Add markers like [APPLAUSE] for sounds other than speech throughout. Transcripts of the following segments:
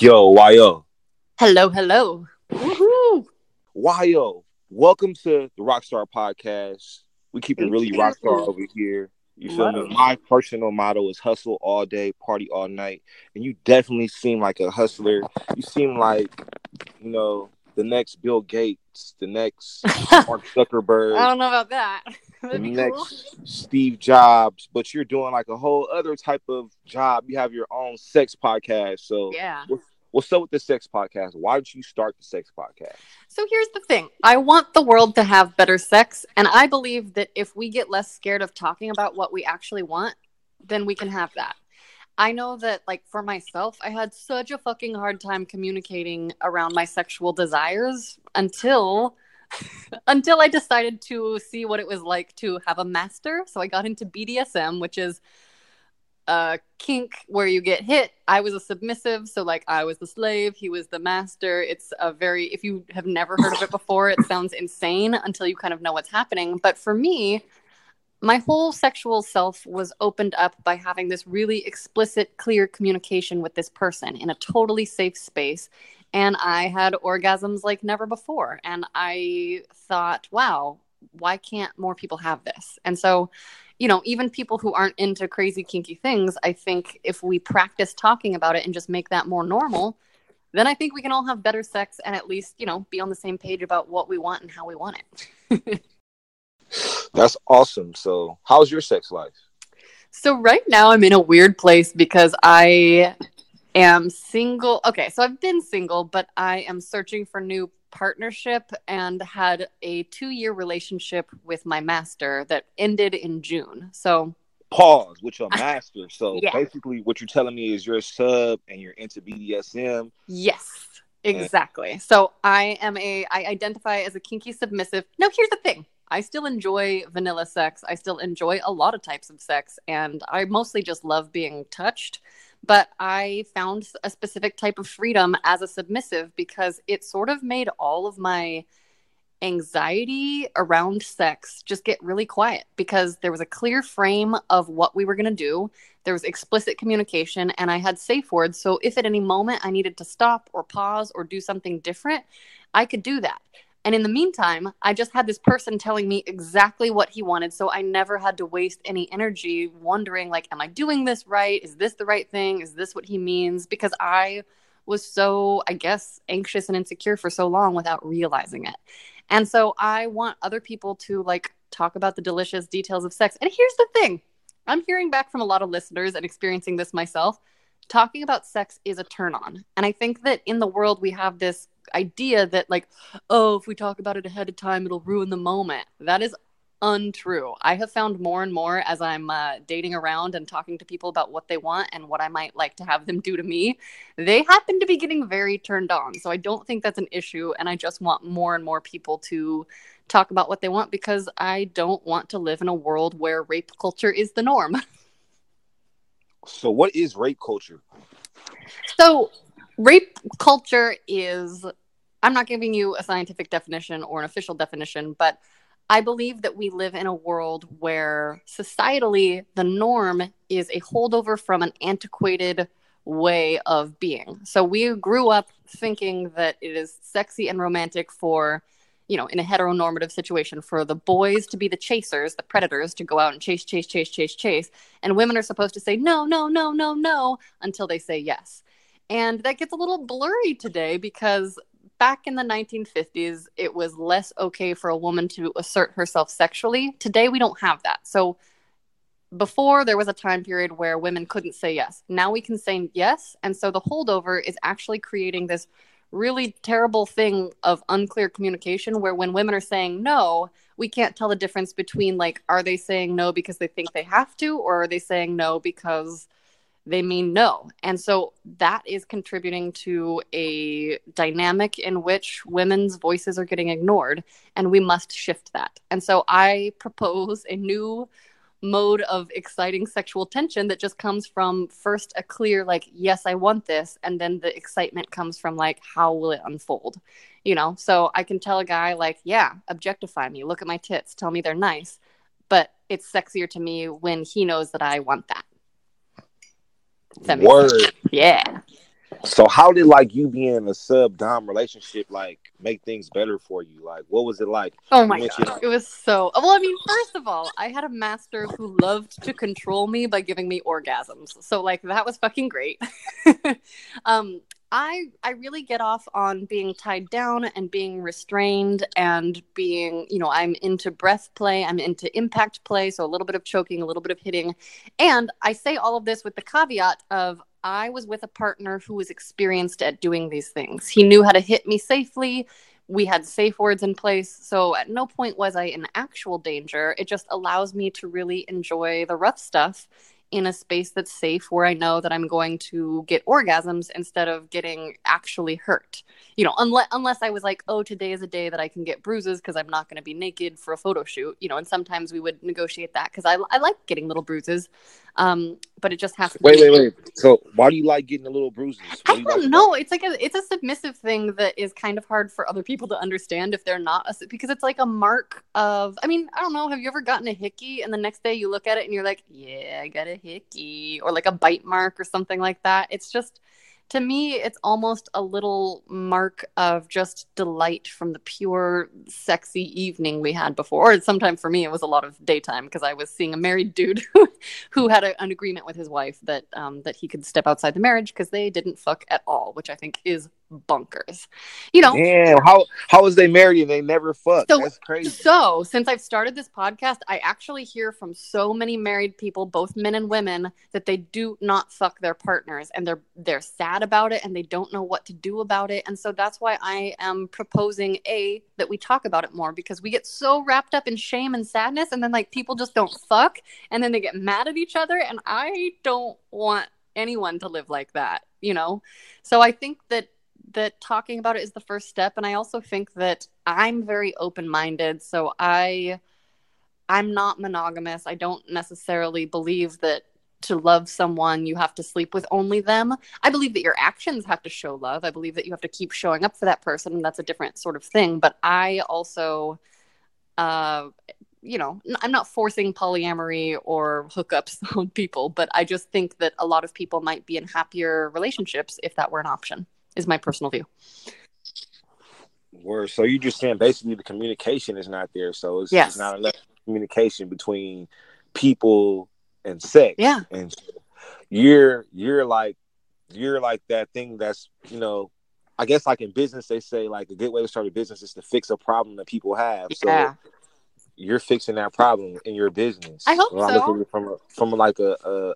Yo, YO. Hello, hello. Woohoo! YO. Welcome to the Rockstar Podcast. We keep it really you. rockstar over here. You feel Whoa. me? My personal motto is hustle all day, party all night. And you definitely seem like a hustler. You seem like, you know, the next Bill Gates, the next [LAUGHS] Mark Zuckerberg. I don't know about that. [LAUGHS] the That'd be next cool. Steve Jobs, but you're doing like a whole other type of job. You have your own sex podcast. So Yeah. what's, what's up with the sex podcast? Why did you start the sex podcast? So here's the thing I want the world to have better sex. And I believe that if we get less scared of talking about what we actually want, then we can have that. I know that, like, for myself, I had such a fucking hard time communicating around my sexual desires until. [LAUGHS] until I decided to see what it was like to have a master. So I got into BDSM, which is a kink where you get hit. I was a submissive, so like I was the slave, he was the master. It's a very if you have never heard of it before, it sounds insane until you kind of know what's happening. But for me, my whole sexual self was opened up by having this really explicit, clear communication with this person in a totally safe space. And I had orgasms like never before. And I thought, wow, why can't more people have this? And so, you know, even people who aren't into crazy, kinky things, I think if we practice talking about it and just make that more normal, then I think we can all have better sex and at least, you know, be on the same page about what we want and how we want it. [LAUGHS] That's awesome. So, how's your sex life? So right now I'm in a weird place because I am single. Okay, so I've been single, but I am searching for new partnership and had a 2-year relationship with my master that ended in June. So Pause with your [LAUGHS] master. So, Yeah. basically, what you're telling me is you're a sub and you're into BDSM. Yes, exactly. So I am a I identify as a kinky submissive. No, here's the thing. I still enjoy vanilla sex. I still enjoy a lot of types of sex and I mostly just love being touched. But I found a specific type of freedom as a submissive because it sort of made all of my anxiety around sex just get really quiet because there was a clear frame of what we were going to do. There was explicit communication, and I had safe words. So if at any moment I needed to stop or pause or do something different, I could do that. And in the meantime, I just had this person telling me exactly what he wanted. So I never had to waste any energy wondering, like, am I doing this right? Is this the right thing? Is this what he means? Because I was so, I guess, anxious and insecure for so long without realizing it. And so I want other people to like talk about the delicious details of sex. And here's the thing I'm hearing back from a lot of listeners and experiencing this myself. Talking about sex is a turn on. And I think that in the world, we have this idea that, like, oh, if we talk about it ahead of time, it'll ruin the moment. That is untrue. I have found more and more as I'm uh, dating around and talking to people about what they want and what I might like to have them do to me. They happen to be getting very turned on. So I don't think that's an issue. And I just want more and more people to talk about what they want because I don't want to live in a world where rape culture is the norm. [LAUGHS] So, what is rape culture? So, rape culture is, I'm not giving you a scientific definition or an official definition, but I believe that we live in a world where societally the norm is a holdover from an antiquated way of being. So, we grew up thinking that it is sexy and romantic for you know, in a heteronormative situation, for the boys to be the chasers, the predators, to go out and chase, chase, chase, chase, chase. And women are supposed to say no, no, no, no, no until they say yes. And that gets a little blurry today because back in the 1950s, it was less okay for a woman to assert herself sexually. Today, we don't have that. So before there was a time period where women couldn't say yes. Now we can say yes. And so the holdover is actually creating this really terrible thing of unclear communication where when women are saying no, we can't tell the difference between like, are they saying no because they think they have to, or are they saying no because they mean no? And so that is contributing to a dynamic in which women's voices are getting ignored, and we must shift that. And so I propose a new mode of exciting sexual tension that just comes from first a clear like yes i want this and then the excitement comes from like how will it unfold you know so i can tell a guy like yeah objectify me look at my tits tell me they're nice but it's sexier to me when he knows that i want that Word. sense? yeah So how did like you being in a sub dom relationship like make things better for you? Like what was it like? Oh my god, it was so. Well, I mean, first of all, I had a master who loved to control me by giving me orgasms. So like that was fucking great. [LAUGHS] um, I I really get off on being tied down and being restrained and being, you know, I'm into breath play, I'm into impact play, so a little bit of choking, a little bit of hitting. And I say all of this with the caveat of I was with a partner who was experienced at doing these things. He knew how to hit me safely. We had safe words in place. So at no point was I in actual danger. It just allows me to really enjoy the rough stuff in a space that's safe where I know that I'm going to get orgasms instead of getting actually hurt. You know, unless unless I was like, "Oh, today is a day that I can get bruises because I'm not going to be naked for a photo shoot." You know, and sometimes we would negotiate that cuz I I like getting little bruises. Um, but it just has to Wait, be wait, wait. So why do you like getting the little bruises? What I do you like know. It's like a it's a submissive thing that is kind of hard for other people to understand if they're not a, because it's like a mark of. I mean, I don't know. Have you ever gotten a hickey and the next day you look at it and you're like, yeah, I got a hickey, or like a bite mark or something like that. It's just to me, it's almost a little mark of just delight from the pure sexy evening we had before. Or sometimes for me, it was a lot of daytime because I was seeing a married [LAUGHS] dude who had a, an agreement with his wife that um, that he could step outside the marriage because they didn't fuck at all, which I think is bonkers. You know, Damn, how how is they married and they never fuck? So- That's crazy. so, since I've started this podcast, I actually hear from so many married people, both men and women, that they do not fuck their partners and they're they're sad about it and they don't know what to do about it. And so that's why I am proposing a that we talk about it more because we get so wrapped up in shame and sadness and then like people just don't fuck and then they get mad at each other and I don't want anyone to live like that, you know? So I think that that talking about it is the first step and i also think that i'm very open-minded so i i'm not monogamous. I don't necessarily believe that to love someone you have to sleep with only them. I believe that your actions have to show love. I believe that you have to keep showing up for that person and that's a different sort of thing but i also uh you know i'm not forcing polyamory or hookups [LAUGHS] on people but i just think that a lot of people might be in happier relationships if that were an option is my personal view. Word. So you're just saying basically the communication is not there. So it's, Yes. it's not enough communication between people and sex. Yeah. And you're you're like you're like that thing that's you know I guess like in business they say like a good way to start a business is to fix a problem that people have. Yeah. So you're fixing that problem in your business. I hope so. look at it from a, from like a, a,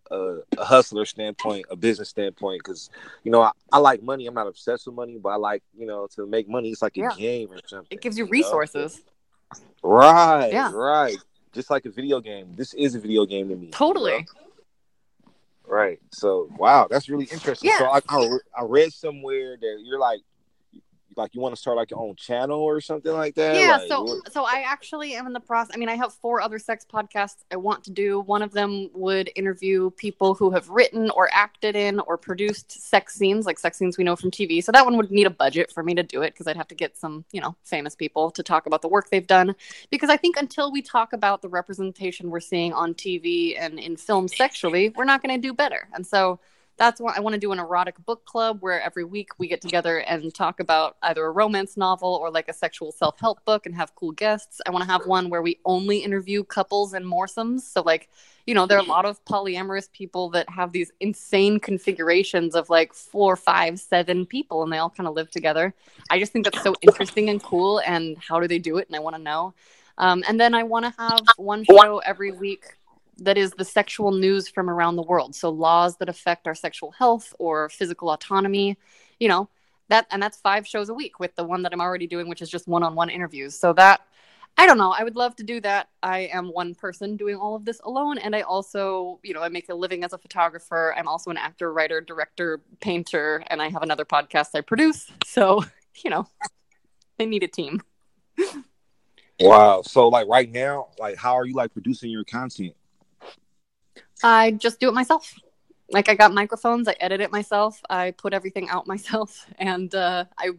a, hustler standpoint, a business standpoint, because you know I, I like money. I'm not obsessed with money, but I like you know to make money. It's like a Yeah. game or something. It gives you know? resources. Right. Yeah. Right. Just like a video game. This is a video game to me. you Totally. know? Right. So wow, that's really interesting. So Yeah. I, I I read somewhere that you're like like you want to start like your own channel or something like that. Yeah, Like, so what- so I actually am in the process. I mean, I have four other sex podcasts I want to do. One of them would interview people who have written or acted in or produced sex scenes, like sex scenes we know from TV. So that one would need a budget for me to do it because I'd have to get some, you know, famous people to talk about the work they've done. Because I think until we talk about the representation we're seeing on TV and in film sexually, we're not going to do better. And so that's what I want to do an erotic book club where every week we get together and talk about either a romance novel or like a sexual self help book and have cool guests. I want to have one where we only interview couples and moresomes. So, like, you know, there are a lot of polyamorous people that have these insane configurations of like four, five, seven people and they all kind of live together. I just think that's so interesting and cool. And how do they do it? And I want to know. Um, and then I want to have one show every week that is the sexual news from around the world. So laws that affect our sexual health or physical autonomy, you know, that and that's five shows a week with the one that I'm already doing, which is just one-on-one interviews. So that I don't know. I would love to do that. I am one person doing all of this alone. And I also, you know, I make a living as a photographer. I'm also an actor, writer, director, painter, and I have another podcast I produce. So, you know, they need a team. [LAUGHS] wow. So like right now, like how are you like producing your content? I just do it myself. Like I got microphones, I edit it myself, I put everything out [LAUGHS] myself, and uh, I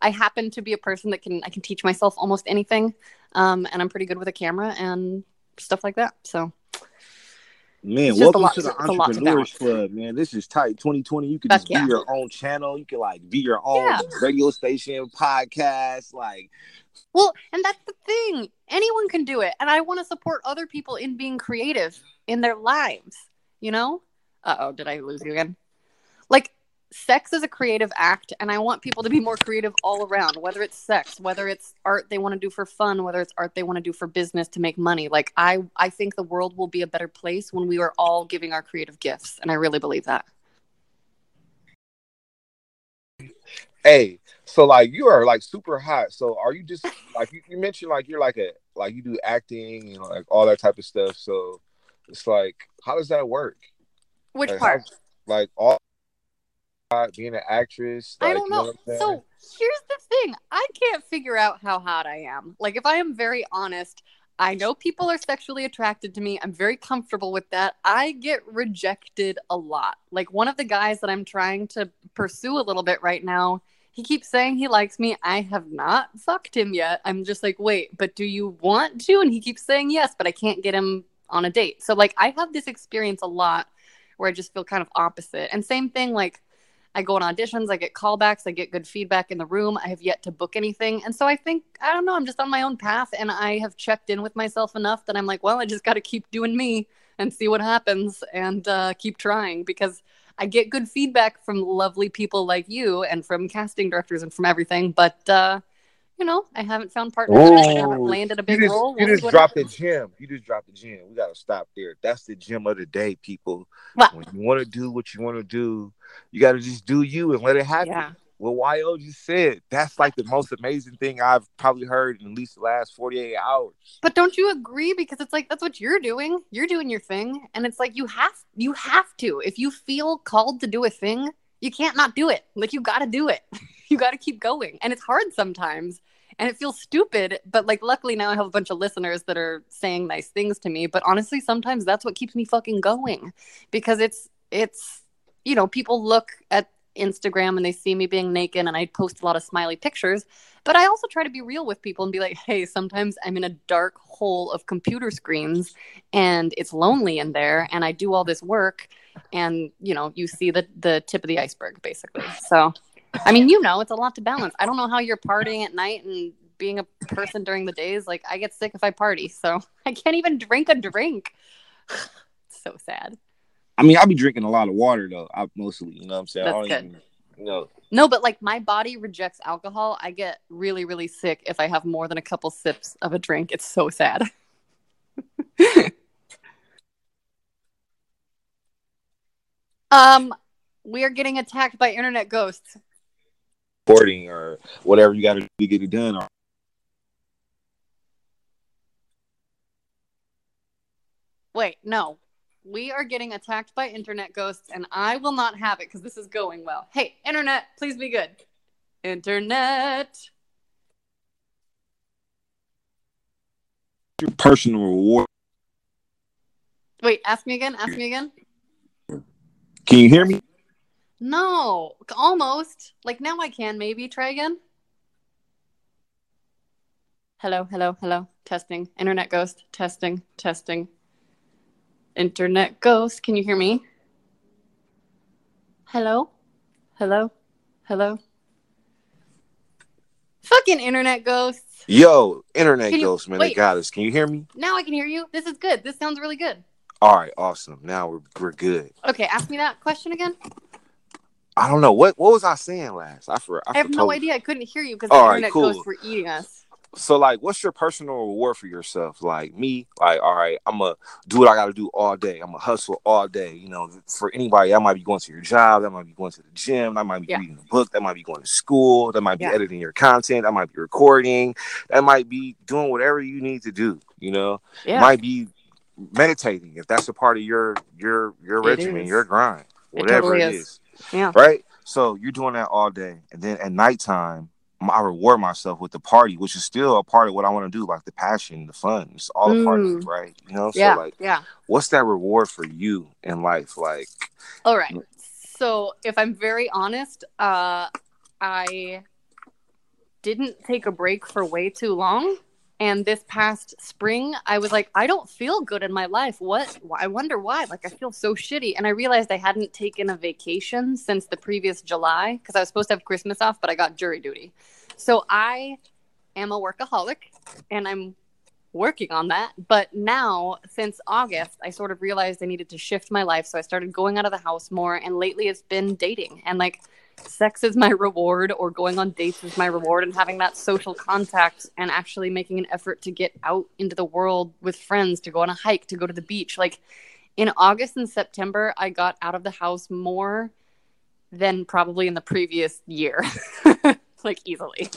I happen to be a person that can I can teach myself almost anything, um, and I'm pretty good with a camera and stuff like that. So Man, welcome lot to the to- it's a lot to Entrepreneurs Club, man. This is tight. 2020. You can Fuck just yeah. be your own channel. You can like be your own Yeah. radio station, podcast. Like, Well, and that's the thing. Anyone can do it. And I want to support other people in being creative in their lives, you know? Uh oh, did I lose you again? Like, sex is a creative act, and I want people to be more creative all around, whether it's sex, whether it's art they want to do for fun, whether it's art they want to do for business to make money. Like, I, I think the world will be a better place when we are all giving our creative gifts. And I really believe that. hey, so like you are like super hot. So are you just like you, you mentioned like you're like a like you do acting and like all that type of stuff. So it's like, how does that work? Which Like, part? how- like all being an actress. I don't you know. I'm saying? so here's the thing I can't figure out how hot I am. Like, if I am very honest, I know people are sexually attracted to me. I'm very comfortable with that. I get rejected a lot. Like, one of the guys that I'm trying to pursue a little bit right now, he keeps saying he likes me. I have not fucked him yet. I'm just like, wait, but do you want to? And he keeps saying yes, but I can't get him on a date. So, like, I have this experience a lot where I just feel kind of opposite. And same thing, like, I go on auditions, I get callbacks, I get good feedback in the room. I have yet to book anything. And so I think, I don't know, I'm just on my own path and I have checked in with myself enough that I'm like, well, I just got to keep doing me and see what happens and uh, keep trying because I get good feedback from lovely people like you and from casting directors and from everything. But, uh, you know, I haven't found partners yet. I haven't landed a You big just, role. you We'll see just what dropped the happens. gym. You just dropped the gym. We gotta stop there. That's the gym of the day, people. What? When you want to do what you want to do, you gotta just do you and let it happen. Yeah. What YO just said. That's like the most amazing thing I've probably heard in at least the last 48 hours. But don't you agree? Because it's like that's what you're doing. You're doing your thing, and it's like you have you have to. If you feel called to do a thing, you can't not do it. Like you got to do it. [LAUGHS] you got to keep going, and it's hard sometimes, and it feels stupid. But like, luckily now I have a bunch of listeners that are saying nice things to me. But honestly, sometimes that's what keeps me fucking going, because it's it's you know people look at Instagram and they see me being naked, and I post a lot of smiley pictures. But I also try to be real with people and be like, hey, sometimes I'm in a dark hole of computer screens and it's lonely in there and I do all this work and you know, you see the the tip of the iceberg basically. So I mean, you know, it's a lot to balance. I don't know how you're partying at night and being a person during the days. Like I get sick if I party, so [LAUGHS] I can't even drink a drink. [LAUGHS] so sad. I mean, I'll be drinking a lot of water though. I mostly, you know what I'm saying? That's good. even you know. No, but like my body rejects alcohol. I get really, really sick if I have more than a couple sips of a drink. It's so sad. [LAUGHS] um, we are getting attacked by internet ghosts. Recording or whatever you gotta do to get it done. Or Wait, no. We are getting attacked by internet ghosts, and I will not have it because this is going well. Hey, internet, please be good. Internet. your personal reward. Wait, ask me again. Ask me again. Can you hear me? No, almost. Like now I can maybe try again. Hello, hello, hello. Testing. Internet ghost. Testing, testing. Internet ghost. Can you hear me? Hello? Hello? Hello? Fucking internet ghosts. Yo, internet you- ghost, man, they got us. Can you hear me? Now I can hear you. This is good. This sounds really good. All right, awesome. Now we're we're good. Okay, ask me that question again. I don't know what what was I saying last. I for I have no idea. I couldn't hear you because the right, internet cool. ghosts were eating us. So like, what's your personal reward for yourself? Like me, like all right, I'm gonna do what I got to do all day. I'm gonna hustle all day. You know, for anybody, that might be going to your job. That might be going to the gym. That might be Yeah. reading a book. That might be going to school. That might be Yeah. editing your content. That might be recording. That might be doing whatever you need to do. You know, Yeah. might be meditating if that's a part of your your your It regimen, is. your grind, It whatever totally it is. is Yeah. right? So you're doing that all day, and then at nighttime, I reward myself with the party, which is still a part of what I want to do, like the passion, the fun. It's all a part of it, Mm. right? You know, Yeah. so like, yeah. what's that reward for you in life? Like, All right. So, if I'm very honest, uh, I didn't take a break for way too long, And this past spring, I was like, I don't feel good in my life. What? I wonder why. Like, I feel so shitty. And I realized I hadn't taken a vacation since the previous July because I was supposed to have Christmas off, but I got jury duty. So I am a workaholic and I'm working on that. But now, since August, I sort of realized I needed to shift my life. So I started going out of the house more. And lately, it's been dating. And like, sex is my reward or going on dates is my reward and having that social contact and actually making an effort to get out into the world with friends to go on a hike to go to the beach. Like in august and september i got out of the house more than probably in the previous year. [LAUGHS] Like easily.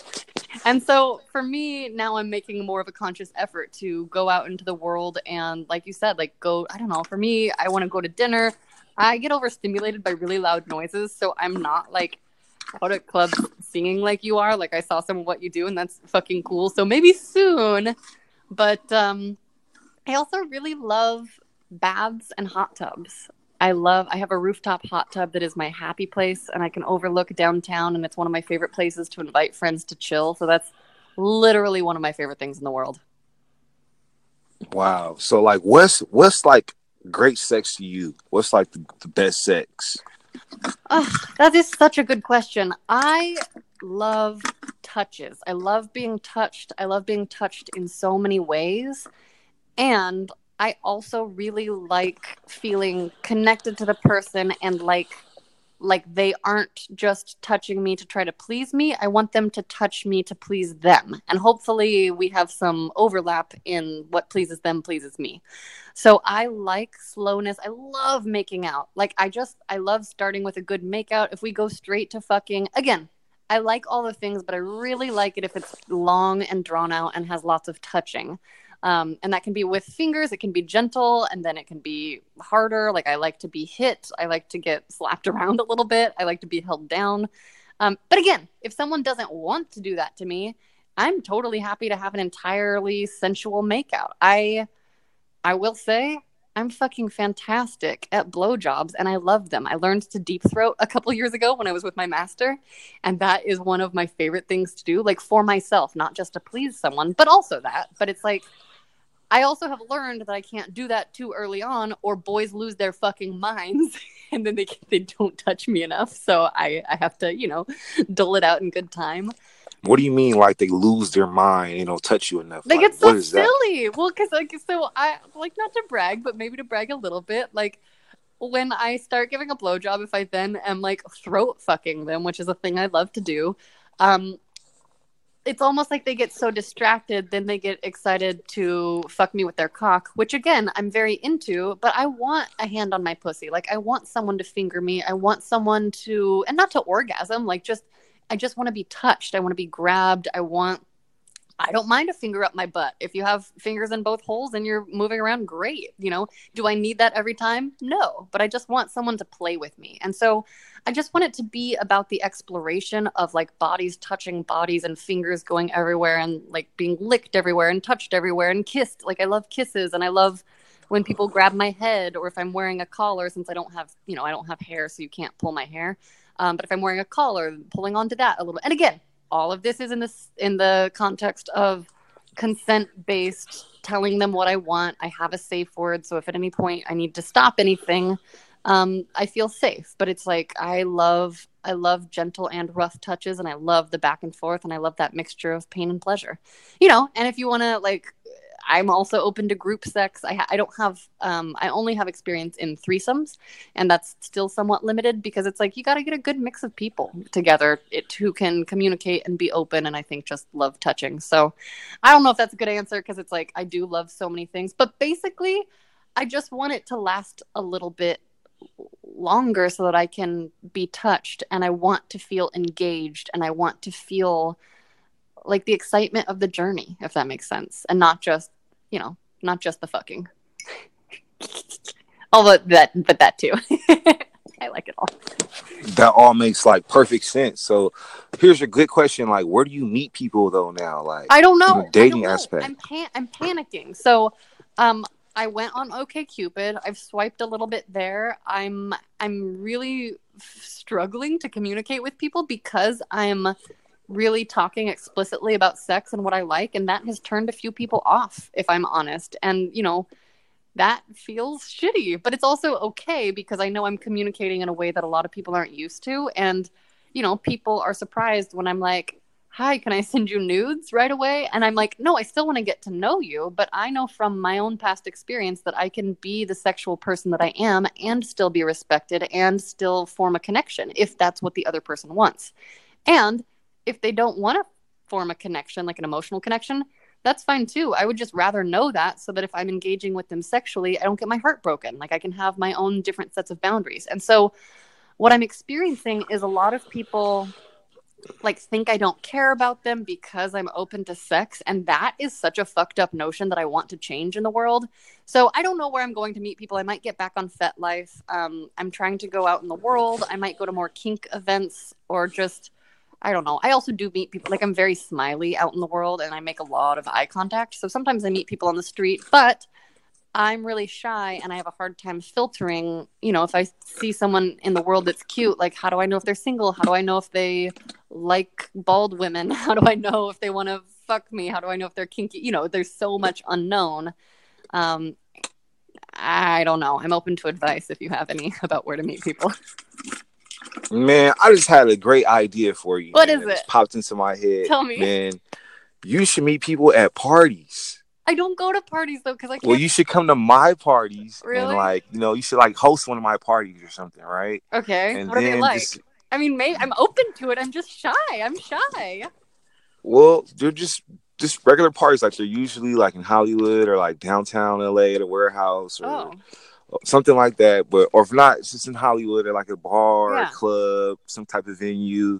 And so for me now i'm making more of a conscious effort to go out into the world and like you said like go i don't know for me i want to go to dinner I get overstimulated by really loud noises, so I'm not like out at clubs singing like you are. Like I saw some of what you do, and that's fucking cool. So maybe soon. But um, I also really love baths and hot tubs. I love. I have a rooftop hot tub that is my happy place, and I can overlook downtown, and it's one of my favorite places to invite friends to chill. So that's literally one of my favorite things in the world. Wow. So like, what's what's like great sex to you? What's like the, the best sex? Oh, that is such a good question. I love touches. I love being touched. I love being touched in so many ways. And I also really like feeling connected to the person and like like they aren't just touching me to try to please me. I want them to touch me to please them. And hopefully we have some overlap in what pleases them pleases me. So I like slowness. I love making out. Like I just I love starting with a good makeout. If we go straight to fucking again, I like all the things, but I really like it if it's long and drawn out and has lots of touching. Um, and that can be with fingers, it can be gentle, and then it can be harder. Like I like to be hit, I like to get slapped [LAUGHS] around a little bit, I like to be held down. Um, but again, if someone doesn't want to do that to me, I'm totally happy to have an entirely sensual makeout. I, I will say, I'm fucking fantastic at blowjobs and I love them. I learned to deep throat a couple years ago when I was with my master, and that is one of my favorite things to do, like for myself, not just to please someone, but also that. But it's like I also have learned that I can't do that too early on, or boys lose their fucking minds, [LAUGHS] and then they they don't touch me enough. So I I have to you know dole it out in good time. What do you mean, like they lose their mind? You know, touch you enough? They like, it's so silly. That? Well, because like so I like not to brag, but maybe to brag a little bit. Like when I start giving a blowjob, if I then am like throat fucking them, which is a thing I love to do, um, it's almost like they get so distracted, then they get excited to fuck me with their cock, which again, I'm very into, but I want a hand on my pussy. Like, I want someone to finger me. I want someone to, and not to orgasm, like, just, I just want to be touched. I want to be grabbed. I want I don't mind a finger up my butt. If you have fingers in both holes and you're moving around, great. You know, do I need that every time? No, but I just want someone to play with me. And so I just want it to be about the exploration of like bodies touching bodies and fingers going everywhere and like being licked everywhere and touched everywhere and kissed. Like I love kisses and I love when people grab my head or if I'm wearing a collar since I don't have, you know, I don't have hair so you can't pull my hair. Um, but if I'm wearing a collar, pulling onto that a little. And again, all of this is in this in the context of consent based telling them what i want i have a safe word so if at any point i need to stop anything um, i feel safe but it's like i love i love gentle and rough touches and i love the back and forth and i love that mixture of pain and pleasure you know and if you want to like I'm also open to group sex. I, ha- I don't have, um, I only have experience in threesomes, and that's still somewhat limited because it's like you got to get a good mix of people together it, who can communicate and be open, and I think just love touching. So I don't know if that's a good answer because it's like I do love so many things, but basically, I just want it to last a little bit longer so that I can be touched and I want to feel engaged and I want to feel like the excitement of the journey, if that makes sense, and not just you know, not just the fucking. [LAUGHS] Although that, but that too. [LAUGHS] I like it all. That all makes like perfect sense. So, here's a good question: like, where do you meet people though now? Like, I don't know. dating don't know. aspect. I'm pan- I'm panicking. So, um, I went on OKCupid. I've swiped a little bit there. I'm I'm really struggling to communicate with people because I'm really talking explicitly about sex and what I like, and that has turned a few people off, if I'm honest. And, you know, that feels shitty, but it's also okay because I know I'm communicating in a way that a lot of people aren't used to. And, you know, people are surprised when I'm like, hi, can I send you nudes right away? And I'm like, no, I still want to get to know you, but I know from my own past experience that I can be the sexual person that I am and still be respected and still form a connection if that's what the other person wants. And if they don't want to form a connection, like an emotional connection, that's fine too. I would just rather know that so that if I'm engaging with them sexually, I don't get my heart broken. Like I can have my own different sets of boundaries. And so what I'm experiencing is a lot of people like think I don't care about them because I'm open to sex and that is such a fucked up notion that I want to change in the world. So I don't know where I'm going to meet people. I might get back on FetLife. Um, I'm trying to go out in the world. I might go to more kink events or just I don't know. I also do meet people like I'm very smiley out in the world and I make a lot of eye contact. So sometimes I meet people on the street, but I'm really shy and I have a hard time filtering, you know, if I see someone in the world that's cute, like how do I know if they're single? How do I know if they like bald women? [LAUGHS] How do I know if they want to fuck me? How do I know if they're kinky? You know, there's so much unknown. Um I don't know. I'm open to advice if you have any [LAUGHS] about where to meet people. Man, I just had a great idea for you. What man. is just it? popped into my head. Tell me. Man, you should meet people at parties. I don't go to parties though because I can't. Well, you should come to my parties Really? and like, you know, you should like host one of my parties or something, right? okay. And what are they like? just I mean, maybe I'm open to it. I'm just shy. I'm shy. well, they're just just regular parties like they're usually like in Hollywood or like downtown LA at a warehouse or Oh, something like that. But or if not, it's just in Hollywood at like a bar, Yeah. a club, some type of venue.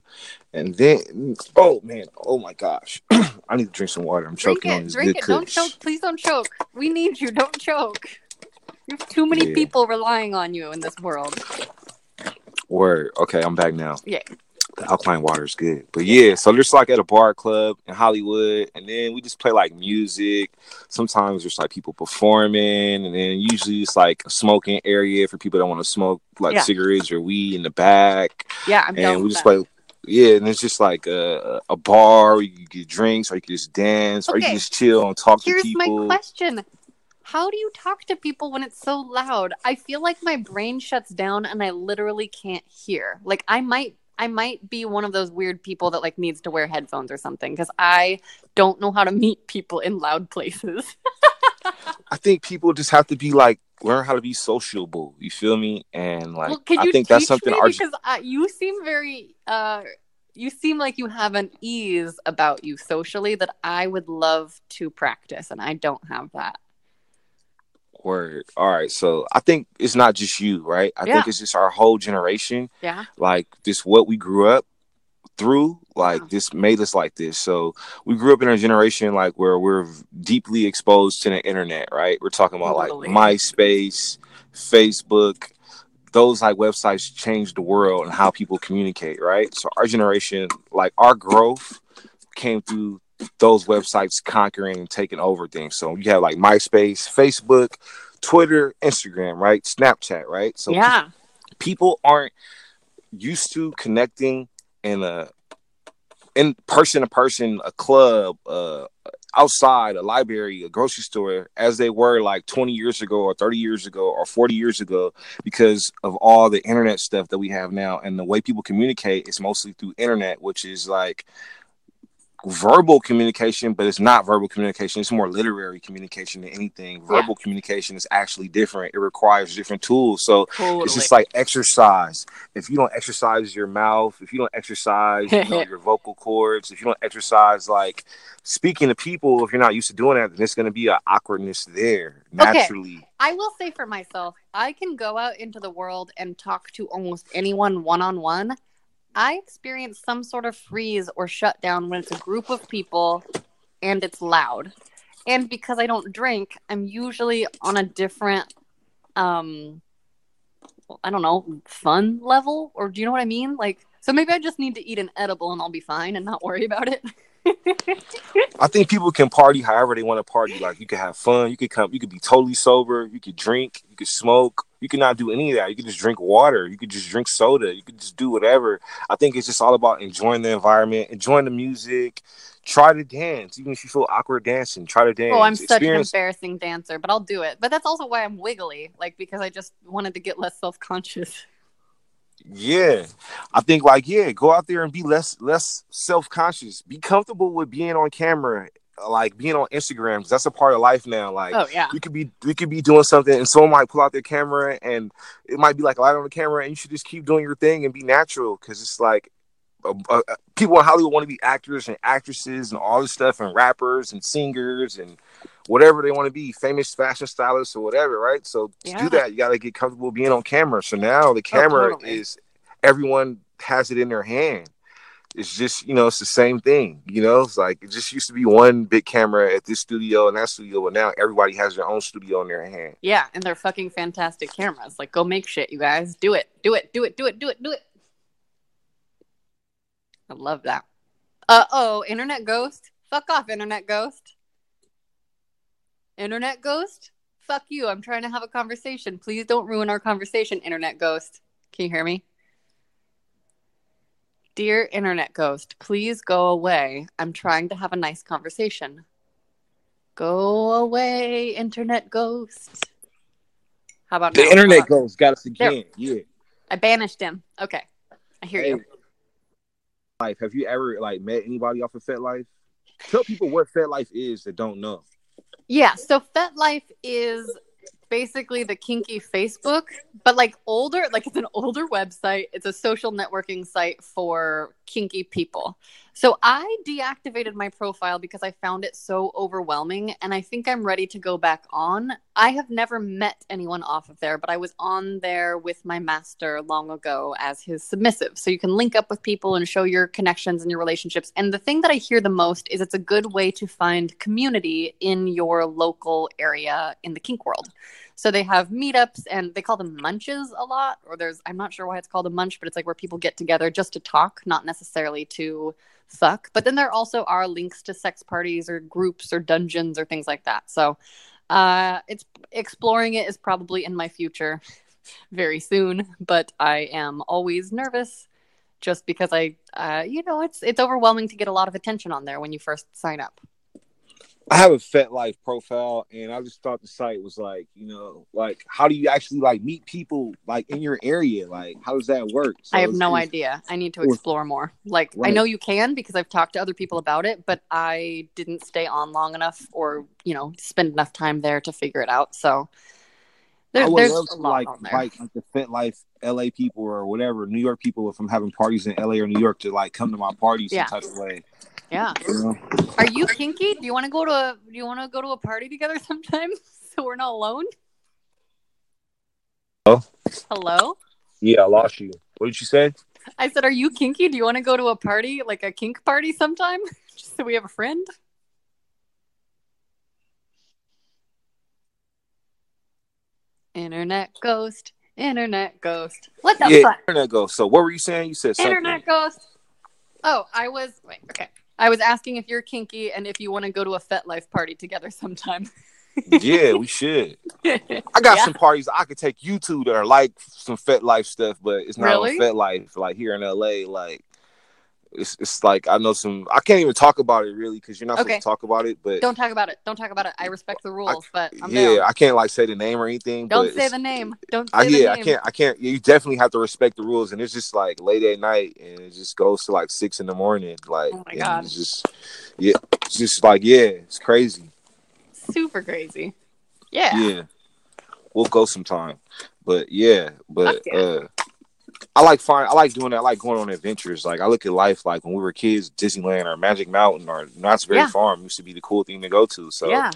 And then oh man, oh my gosh. [CLEARS THROAT] I need to drink some water. I'm drink choking on it. this Drink good it. Don't choke. Please don't choke. We need you. Don't choke. You have too many Yeah. people relying on you in this world. Word. Okay, I'm back now. Yeah. The alkaline water is good. But yeah, so just like at a bar club in Hollywood, and then we just play like music. Sometimes there's like people performing, and then usually it's like a smoking area for people that want to smoke like Yeah. cigarettes or weed in the back. Yeah, I'm and we just that. play yeah, and it's just like a, a bar where you can get drinks, or you can just dance, or you can just chill and talk Here's to people. Here's my question. How do you talk to people when it's so loud? I feel like my brain shuts down and I literally can't hear. Like I might I might be one of those weird people that like needs to wear headphones or something because I don't know how to meet people in loud places. [LAUGHS] I think people just have to be like learn how to be sociable. You feel me? And like well, I think that's something me our because you seem very uh you seem like you have an ease about you socially that I would love to practice and I don't have that. Word. All right. So I think it's not just you, right? I Yeah. think it's just our whole generation. Yeah. Like this, what we grew up through, like Yeah. this made us like this. So we grew up in a generation like where we're deeply exposed to the internet, right? We're talking about Totally. like MySpace, Facebook. Those like websites changed the world and how people communicate, right? So our generation, like our growth, came through those websites conquering and taking over things. So you have like MySpace, Facebook, Twitter, Instagram, right? Snapchat, right? So yeah. people aren't used to connecting in a in person to person, a club, uh outside, a library, a grocery store, as they were like 20 years ago or 30 years ago or 40 years ago, because of all the internet stuff that we have now. And the way people communicate is mostly through internet, which is like verbal communication, but it's not verbal communication. It's more literary communication than anything. Verbal communication is actually different. It requires different tools. So Totally. it's just like exercise. If you don't exercise your mouth, if you don't exercise you know, [LAUGHS] your vocal cords, if you don't exercise like speaking to people, if you're not used to doing that, then there's going to be an awkwardness there naturally. Okay. I will say for myself, I can go out into the world and talk to almost anyone one on one. I experience some sort of freeze or shutdown when it's a group of people and it's loud. And because I don't drink, I'm usually on a different um I don't know, fun level or do you know what I mean? Like so maybe I just need to eat an edible and I'll be fine and not worry about it. [LAUGHS] I think people can party however they want to party. Like you can have fun, you could come, you could be totally sober, you could drink, you could smoke, you cannot do any of that. You can just drink water, you could just drink soda, you could just do whatever. I think it's just all about enjoying the environment, enjoying the music. Try to dance, even if you feel awkward dancing. Try to oh, dance. Oh, I'm such Experience- an embarrassing dancer, but I'll do it. But that's also why I'm wiggly, like because I just wanted to get less self conscious. Yeah, I think like yeah, go out there and be less less self conscious. Be comfortable with being on camera, like being on Instagram. 'cause that's a part of life now. Like Oh yeah, we could be we could be doing something, and someone might pull out their camera, and it might be like a light on the camera, and you should just keep doing your thing and be natural. Because it's like uh, uh, people in Hollywood want to be actors and actresses and all this stuff, and rappers and singers and whatever they want to be, famous fashion stylists or whatever, right? So to Yeah. do that, you got to get comfortable being on camera. So now the camera totally. is everyone has it in their hand. It's just you know it's the same thing. You know, it's like it just used to be one big camera at this studio and that studio, but now everybody has their own studio in their hand. yeah, and they're fucking fantastic cameras. Like, go make shit, you guys. Do it, do it, do it, do it, do it, do it. I love that. Uh oh, internet ghost. Fuck off, internet ghost. Internet ghost. Fuck you. I'm trying to have a conversation. Please don't ruin our conversation, internet ghost. Can you hear me? Dear internet ghost, please go away. I'm trying to have a nice conversation. Go away, internet ghost. How about The now? internet goes got us There. again. Yeah. I banished him. Okay. I hear Hey, you. Life. Have you ever like met anybody off of FetLife? Tell people what FetLife is that don't know. Yeah, so FetLife is basically the kinky Facebook, but like older, like it's an older website. It's a social networking site for kinky people. So I deactivated my profile because I found it so overwhelming and I think I'm ready to go back on. I have never met anyone off of there, but I was on there with my master long ago as his submissive. So you can link up with people and show your connections and your relationships. And the thing that I hear the most is it's a good way to find community in your local area in the kink world. So they have meetups and they call them munches a lot, or there's, I'm not sure why it's called a munch, but it's like where people get together just to talk, not necessarily to fuck. But then there also are links to sex parties or groups or dungeons or things like that. So uh, it's exploring it is probably in my future [LAUGHS] very soon, but I am always nervous just because I, uh, you know, it's it's overwhelming to get a lot of attention on there when you first sign up. I have a FetLife profile, and I just thought the site was like, you know, like how do you actually like meet people like in your area? Like, how does that work? So I have no idea. I need to explore more. Like I know you can because I've talked to other people about it, but I didn't stay on long enough or, you know, spend enough time there to figure it out. So I would there's love a to lot like there. invite like the FetLife LA people or whatever New York people from having parties in LA or New York to like come to my parties Yeah. some type of way. Yeah. You know? Are you kinky? Do you want to go to a do you want to go to a party together [LAUGHS] sometime so we're not alone? Hello? Hello? Yeah, I lost you. What did you say? I said, "Are you kinky? Do you want to go to a party, like a kink party sometime [LAUGHS] just so we have a friend?" Internet ghost, internet ghost. What the yeah, fuck? internet ghost. So what were you saying? You said something. Internet ghost. Oh, I was wait, okay. I was asking if you're kinky and if you want to go to a FetLife party together sometime. yeah, we [LAUGHS] should. I got Yeah. some parties I could take you to that are like some FetLife stuff, but it's not Really? on FetLife. Like here in LA, like it's it's like I know some. I can't even talk about it really because you're not Okay. supposed to talk about it. But Don't talk about it. Don't talk about it. I respect the rules, but I'm yeah, down. I can't like say the name or anything. Don't say the name. Don't say I, the yeah, name. I can't. I can't. You definitely have to respect the rules, and it's just like late at night, and it just goes to like six in the morning. Like, Oh my and God. it's just yeah, it's just like yeah, it's crazy. Super crazy. Yeah. Yeah, we'll go sometime, but yeah, but yeah. uh, I like find I like doing that. I like going on adventures. Like I look at life like when we were kids, Disneyland or Magic Mountain or Knott's Berry Yeah. Farm used to be the cool thing to go to. So yeah.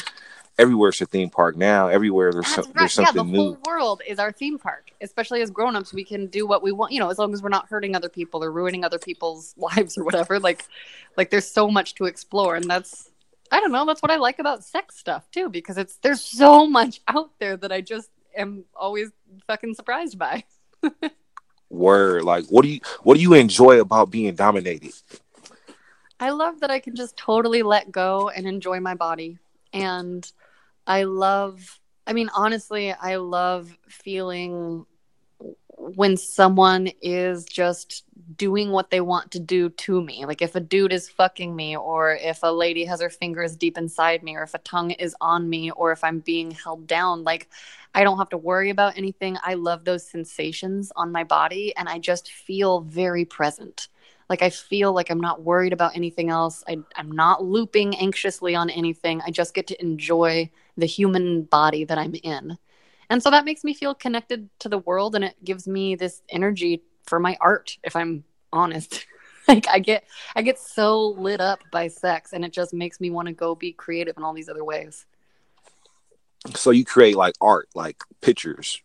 everywhere's a theme park now. Everywhere there's some, right. there's Yeah, the something whole world is our theme park. Especially as grown-ups, we can do what we want, you know, as long as we're not hurting other people or ruining other people's [LAUGHS] lives or whatever. Like like there's so much to explore and that's I don't know, that's what I like about sex stuff too because it's there's so much out there that I just am always fucking surprised by. [LAUGHS] Word, like what do you what do you enjoy about being dominated? I love that I can just totally let go and enjoy my body. And I love, I mean, honestly, I love feeling when someone is just doing what they want to do to me. Like if a dude is fucking me, or if a lady has her fingers deep inside me, or if a tongue is on me, or if I'm being held down, like I don't have to worry about anything. I love those sensations on my body, and I just feel very present. Like I feel like I'm not worried about anything else. I, I'm not looping anxiously on anything. I just get to enjoy the human body that I'm in. And so that makes me feel connected to the world and it gives me this energy for my art, if I'm honest. [LAUGHS] like I get I get so lit up by sex and it just makes me want to go be creative in all these other ways. So you create like art, like pictures.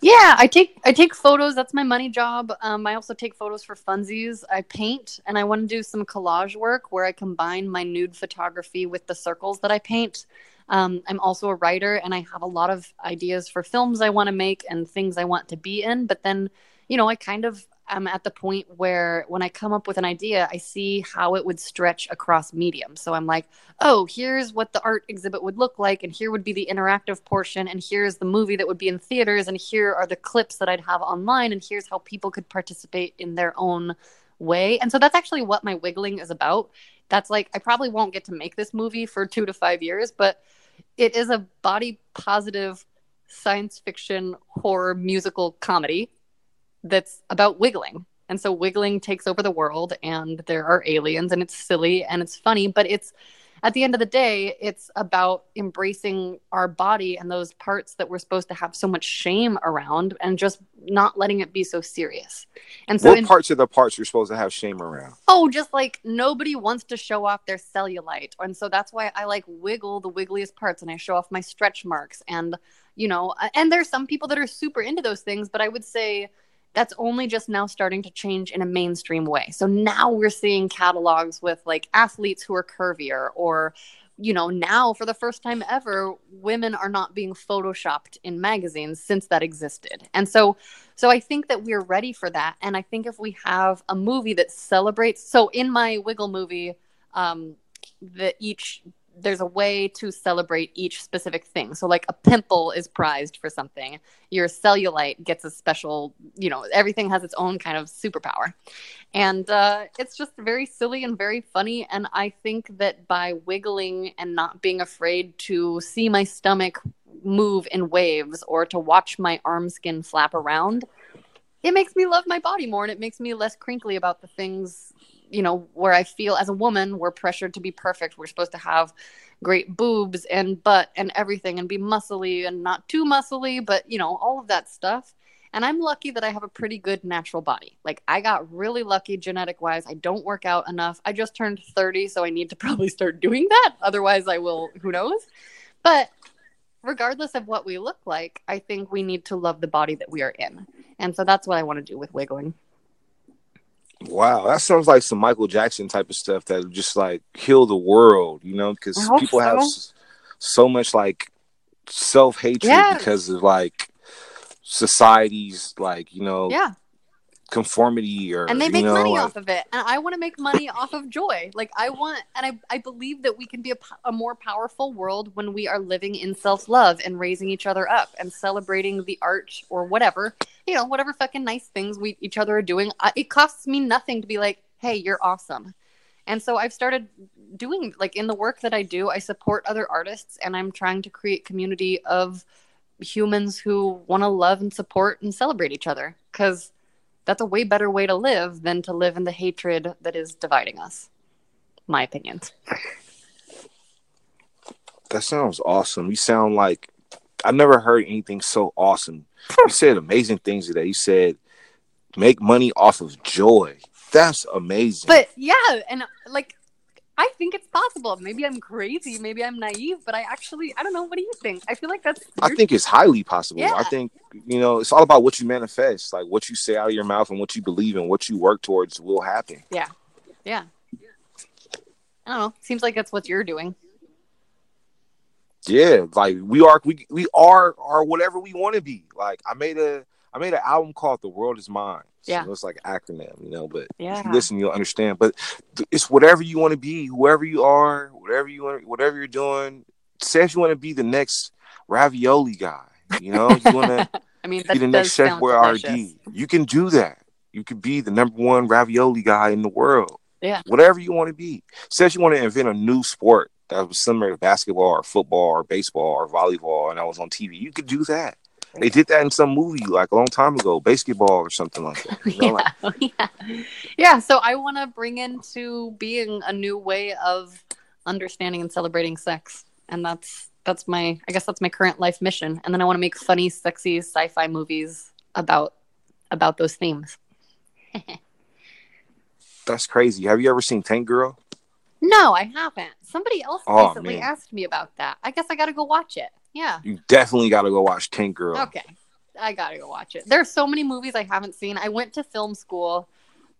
Yeah, I take I take photos. That's my money job. Um, I also take photos for funsies. I paint, and I want to do some collage work where I combine my nude photography with the circles that I paint. Um, I'm also a writer, and I have a lot of ideas for films I want to make and things I want to be in. But then, you know, I kind of am at the point where when I come up with an idea, I see how it would stretch across medium. So I'm like, oh, here's what the art exhibit would look like, and here would be the interactive portion, and here's the movie that would be in theaters, and here are the clips that I'd have online, and here's how people could participate in their own way. And so that's actually what my wiggling is about. That's like, I probably won't get to make this movie for two to five years, but it is a body positive science fiction horror musical comedy that's about wiggling. And so wiggling takes over the world and there are aliens and it's silly and it's funny, but it's at the end of the day, it's about embracing our body and those parts that we're supposed to have so much shame around and just not letting it be so serious. And so, what in, parts of the parts you're supposed to have shame around? Oh, just like nobody wants to show off their cellulite. And so that's why I like wiggle the wiggliest parts and I show off my stretch marks. And, you know, and there's some people that are super into those things, but I would say, that's only just now starting to change in a mainstream way. So now we're seeing catalogs with like athletes who are curvier or you know, now for the first time ever, women are not being photoshopped in magazines since that existed. And so so I think that we're ready for that. And I think if we have a movie that celebrates so in my Wiggle movie, um, that each there's a way to celebrate each specific thing. So like a pimple is prized for something. Your cellulite gets a special, you know, everything has its own kind of superpower. And uh, it's just very silly and very funny. And I think that by wiggling and not being afraid to see my stomach move in waves or to watch my arm skin flap around, it makes me love my body more and it makes me less crinkly about the things you know, where I feel as a woman, we're pressured to be perfect. We're supposed to have great boobs and butt and everything and be muscly and not too muscly, but, you know, all of that stuff. And I'm lucky that I have a pretty good natural body. Like, I got really lucky genetic wise. I don't work out enough. I just turned 30, so I need to [LAUGHS] probably start doing that. Otherwise, I will, who knows? But regardless of what we look like, I think we need to love the body that we are in. And so that's what I want to do with wiggling. Wow, that sounds like some Michael Jackson type of stuff that just like heal the world, you know? Because people so. have so much like self hatred yes. because of like society's like you know yeah conformity or and they make know, money like... off of it. And i want to make money off of joy. Like i want and i, I believe that we can be a, a more powerful world when we are living in self-love and raising each other up and celebrating the art or whatever you know whatever fucking nice things we each other are doing. I, it costs me nothing to be like hey you're awesome. And so i've started doing like in the work that i do i support other artists and i'm trying to create community of humans who want to love and support and celebrate each other. Because that's a way better way to live than to live in the hatred that is dividing us. My opinions. That sounds awesome. You sound like I've never heard anything so awesome. You said amazing things today. You said make money off of joy. That's amazing. But yeah, and like I think it's possible. Maybe I'm crazy. Maybe I'm naive, but I actually, I don't know. What do you think? I feel like that's. I think it's highly possible. Yeah. I think, you know, it's all about what you manifest. Like what you say out of your mouth and what you believe and what you work towards will happen. Yeah. Yeah. I don't know. Seems like that's what you're doing. Yeah. Like we are, we, we are, are whatever we want to be. Like I made a, I made an album called "The World Is Mine." So Yeah. it's like an acronym, you know. But if Yeah. you listen, you'll understand. But it's whatever you want to be, whoever you are, whatever you want, whatever you're doing. Say if you want to be the next ravioli guy, you know, you want to [LAUGHS] I mean, be the next Chef sound Boyardee. You can do that. You could be the number one ravioli guy in the world. Yeah. Whatever you want to be. Says you want to invent a new sport that was similar to basketball or football or baseball or volleyball and I was on TV. You could do that. They did that in some movie like a long time ago, basketball or something like that. You know, like, [LAUGHS] yeah. yeah. Yeah. So I want to bring into being a new way of understanding and celebrating sex, and that's that's my I guess that's my current life mission. And then I want to make funny, sexy sci-fi movies about about those themes. [LAUGHS] that's crazy. Have you ever seen Tank Girl? No, I haven't. Somebody else Oh, recently man. asked me about that. I guess I got to go watch it. Yeah. You definitely got to go watch Tank Girl. Okay. I got to go watch it. There are so many movies I haven't seen. I went to film school,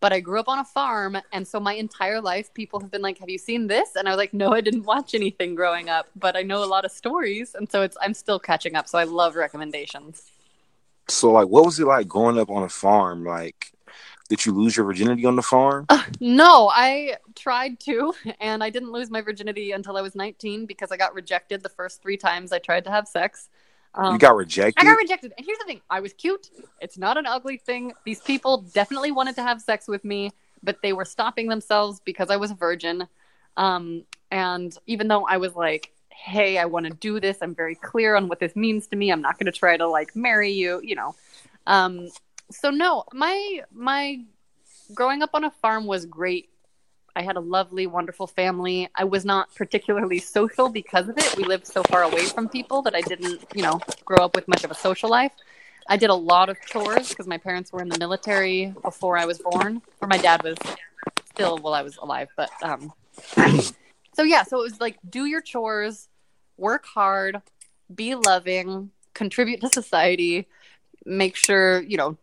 but I grew up on a farm. And so my entire life, people have been like, Have you seen this? And I was like, No, I didn't watch anything growing up, but I know a lot of stories. And so it's, I'm still catching up. So I love recommendations. So, like, what was it like growing up on a farm? Like, did you lose your virginity on the farm? No, I tried to, [LAUGHS] and I didn't lose my virginity until I was 19 because I got rejected the first three times I tried to have sex. Um, you got rejected. I got rejected. And here's the thing I was cute. It's not an ugly thing. These people definitely wanted to have sex with me, but they were stopping themselves because I was a virgin. Um, and even though I was like, hey, I want to do this, I'm very clear on what this means to me. I'm not going to try to like marry you, you know. Um, so no, my my growing up on a farm was great. I had a lovely, wonderful family. I was not particularly social because of it. We lived so far away from people that I didn't, you know, grow up with much of a social life. I did a lot of chores because my parents were in the military before I was born, or my dad was still while I was alive. But um, [CLEARS THROAT] so yeah, so it was like do your chores, work hard, be loving, contribute to society, make sure you know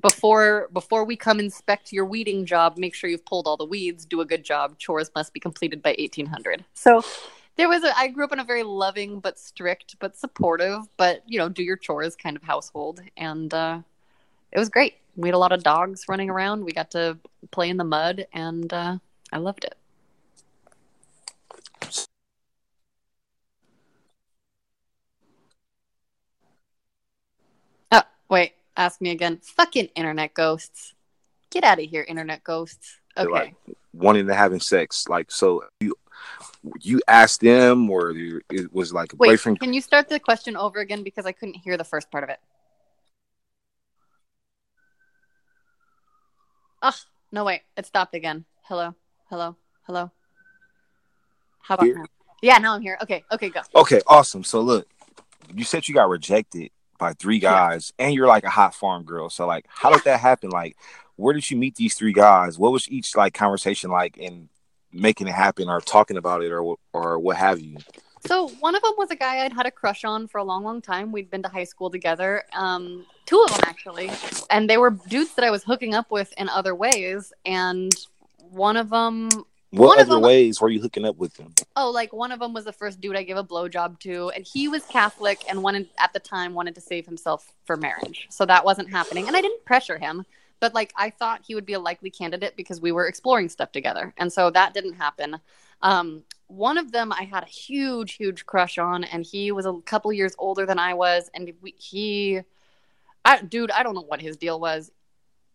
before before we come inspect your weeding job make sure you've pulled all the weeds do a good job. Chores must be completed by 1800 so there was a i grew up in a very loving but strict but supportive but you know do your chores kind of household. And uh it was great. We had a lot of dogs running around. We got to play in the mud and uh i loved it. Oh wait ask me again fucking internet ghosts get out of here internet ghosts okay like wanting to having sex. Like, so you you asked them, or you, it was like a Wait, boyfriend. can you start the question over again because I couldn't hear the first part of it? Ugh, no wait, it stopped again. Hello, hello, hello. How about Here? now? Yeah, now I'm here. Okay, okay, go. Okay, awesome. So look, you said you got rejected by three guys, and you're like a hot farm girl. So like, how did that happen? Like, where did you meet these three guys? What was each like conversation like in making it happen, or talking about it, or or what have you? So one of them was a guy I'd had a crush on for a long, long time. We'd been to high school together. Um, two of them actually, and they were dudes that I was hooking up with in other ways. And one of them What One other them- ways were you hooking up with them? Oh, like one of them was the first dude I gave a blowjob to, and he was Catholic and wanted at the time wanted to save himself for marriage, so that wasn't happening. And I didn't pressure him, but like I thought he would be a likely candidate because we were exploring stuff together, and so that didn't happen. Um, one of them I had a huge, huge crush on, and he was a couple years older than I was, and we, he, I, dude, I don't know what his deal was.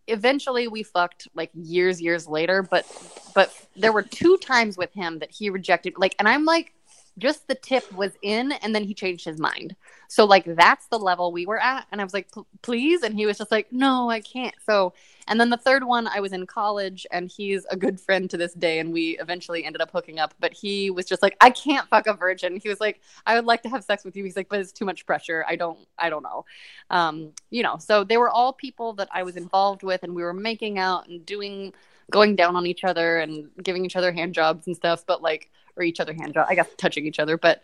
Eventually, we fucked like years, years later, but but there were two times with him that he rejected like and i'm like just the tip was in and then he changed his mind. So like that's the level we were at and i was like please? And he was just like no i can't. So and then the third one i was in college and he's a good friend to this day and we eventually ended up hooking up but he was just like i can't fuck a virgin. He was like i would like to have sex with you. He's like but it's too much pressure. I don't i don't know. Um you know so they were all people that i was involved with and we were making out and doing going down on each other and giving each other hand jobs and stuff but like or each other hand job i guess touching each other but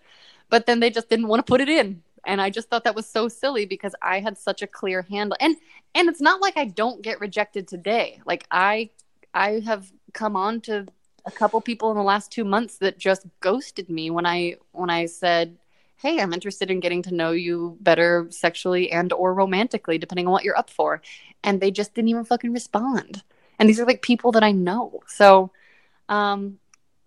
but then they just didn't want to put it in and i just thought that was so silly because i had such a clear handle and and it's not like i don't get rejected today like i i have come on to a couple people in the last two months that just ghosted me when i when i said hey, I'm interested in getting to know you better sexually and or romantically, depending on what you're up for. And they just didn't even fucking respond. And these are like people that I know. So, um,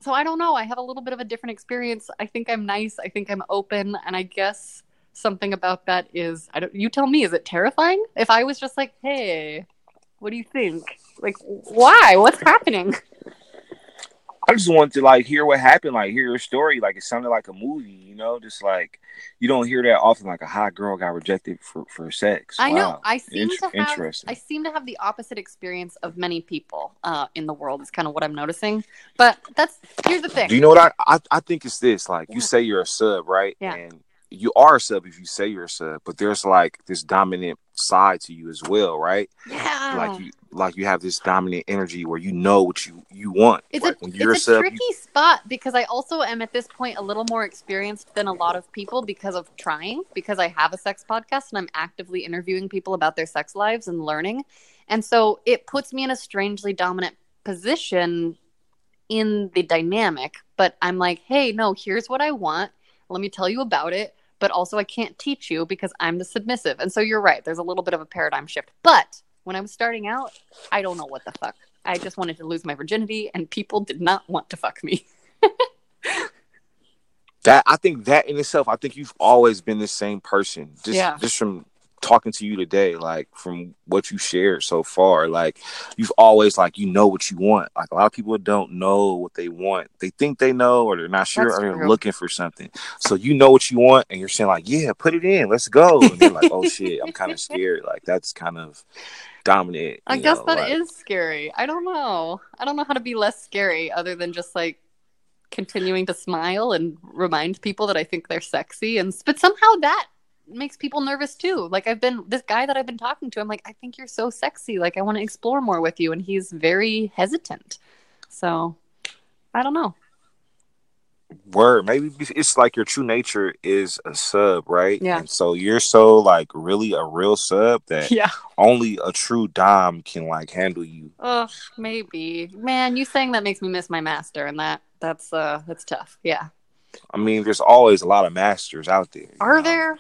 so I don't know. I have a little bit of a different experience. I think I'm nice. I think I'm open, and I guess something about that is I don't. You tell me. Is it terrifying? If I was just like, hey, what do you think? Like, why? What's happening? [LAUGHS] I just wanted to like hear what happened, like hear your story. Like it sounded like a movie, you know, just like you don't hear that often. Like a hot girl got rejected for for sex. I Wow. know. I seem Int- to have. interesting. I seem to have the opposite experience of many people uh, in the world. Is kind of what I'm noticing. But that's here's the thing. Do you know what I, I I think it's this? Like Yeah. you say you're a sub, right? Yeah. And you are a sub if you say you're a sub, but there's like this dominant side to you as well, right? yeah. Like you like you have this dominant energy where you know what you you want. It's Like, a when you're it's a sub, tricky you- spot because I also am at this point a little more experienced than a lot of people because of trying because I have a sex podcast and I'm actively interviewing people about their sex lives and learning. And so it puts me in a strangely dominant position in the dynamic, but I'm like, "Hey, no, here's what I want. Let me tell you about it." But also I can't teach you because I'm the submissive. And so you're right. There's a little bit of a paradigm shift. But when I was starting out, I don't know what the fuck. I just wanted to lose my virginity, and people did not want to fuck me. that I think that in itself, I think you've always been the same person. Just Yeah. just from talking to you today, like from what you shared so far, like you've always like you know what you want. Like a lot of people don't know what they want. They think they know or they're not sure That's or they're true. looking for something. So you know what you want and you're saying like, Yeah, put it in, let's go. And they're like, Oh shit, I'm kind of [LAUGHS] scared. Like that's kind of dominant. I guess know, that is like- scary. I don't know. I don't know how to be less scary other than just like continuing to smile and remind people that I think they're sexy. And but somehow that makes people nervous too. Like I've been this guy that I've been talking to. I'm like, I think you're so sexy. Like I want to explore more with you, and he's very hesitant. So I don't know. Word. Maybe it's like your true nature is a sub, right? Yeah. And so you're so like really a real sub that Yeah. only a true dom can like handle you. Ugh, maybe. Man, you saying that makes me miss my master, and that that's uh that's tough. Yeah. I mean, there's always a lot of masters out there. Are know? there?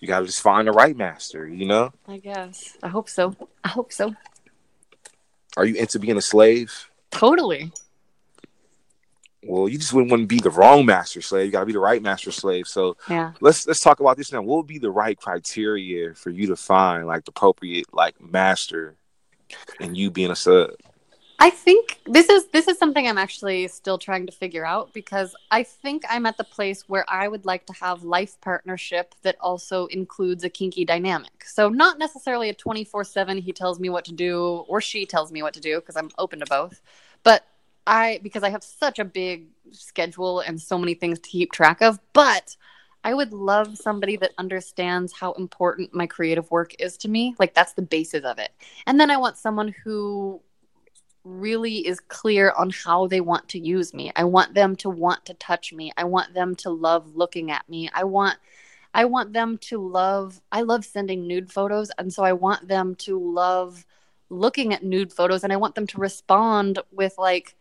You gotta just find the right master. You know? I guess. I hope so. I hope so. Are you into being a slave? Totally. Well, you just wouldn't, wouldn't be the wrong master slave. You gotta be the right master slave. So Yeah. let's let's talk about this now. What would be the right criteria for you to find like the appropriate like master and you being a sub? I think this is this is something I'm actually still trying to figure out because I think I'm at the place where I would like to have life partnership that also includes a kinky dynamic. So not necessarily a 24/7 he tells me what to do or she tells me what to do because I'm open to both. But I because I have such a big schedule and so many things to keep track of, but I would love somebody that understands how important my creative work is to me. Like that's the basis of it. And then I want someone who really is clear on how they want to use me. I want them to want to touch me. I want them to love looking at me. I want I want them to love I love sending nude photos and so I want them to love looking at nude photos and I want them to respond with like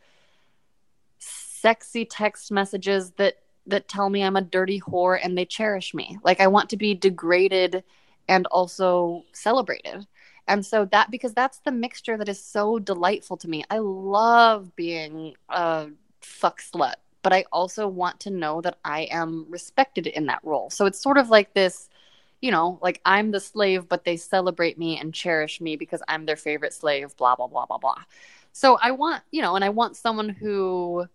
sexy text messages that that tell me I'm a dirty whore and they cherish me. Like I want to be degraded and also celebrated. And so that because that's the mixture that is so delightful to me. I love being a fuck slut, but I also want to know that I am respected in that role. So it's sort of like this, you know, like I'm the slave, but they celebrate me and cherish me because I'm their favorite slave, blah, blah, blah, blah, blah. So I want, you know, and I want someone who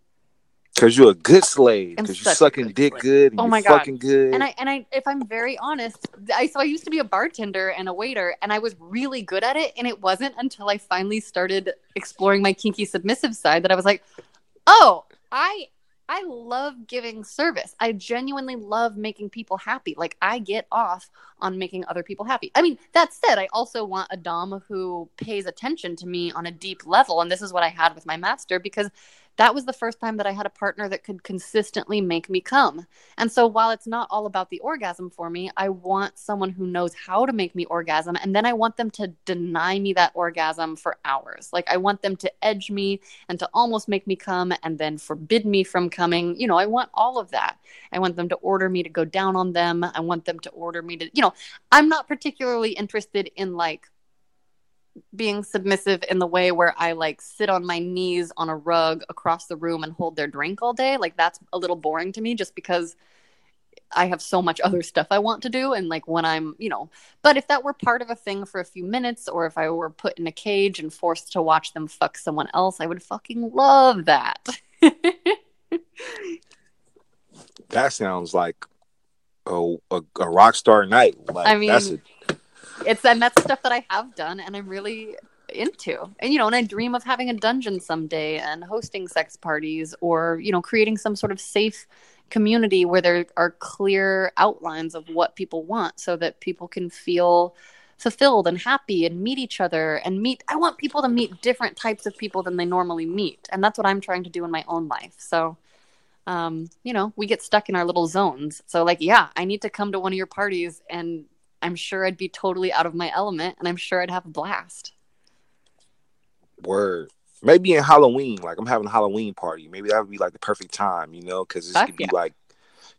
Cause you're a good slave. I'm Cause you're sucking good dick slave. good and Oh you're my God. fucking good. and I and I if I'm very honest, I so I used to be a bartender and a waiter and I was really good at it and it wasn't until I finally started exploring my kinky submissive side that I was like, "Oh, I I love giving service. I genuinely love making people happy. Like I get off on making other people happy. I mean, that said, I also want a dom who pays attention to me on a deep level and this is what I had with my master because that was the first time that I had a partner that could consistently make me come. And so while it's not all about the orgasm for me, I want someone who knows how to make me orgasm. And then I want them to deny me that orgasm for hours. Like I want them to edge me and to almost make me come and then forbid me from coming. You know, I want all of that. I want them to order me to go down on them. I want them to order me to, you know, I'm not particularly interested in like, being submissive in the way where I like sit on my knees on a rug across the room and hold their drink all day. Like that's a little boring to me just because I have so much other stuff I want to do. And like when I'm, you know, but if that were part of a thing for a few minutes or if I were put in a cage and forced to watch them fuck someone else, I would fucking love that. [LAUGHS] that sounds like a, a, a rock star night. Like, I mean, that's a it's and that's stuff that I have done and I'm really into. And you know, and I dream of having a dungeon someday and hosting sex parties or, you know, creating some sort of safe community where there are clear outlines of what people want so that people can feel fulfilled and happy and meet each other and meet I want people to meet different types of people than they normally meet. And that's what I'm trying to do in my own life. So um, you know, we get stuck in our little zones. So like, yeah, I need to come to one of your parties and I'm sure I'd be totally out of my element and I'm sure I'd have a blast. Word. Maybe in Halloween, like I'm having a Halloween party. Maybe that would be like the perfect time, you know, because this could be yeah. like,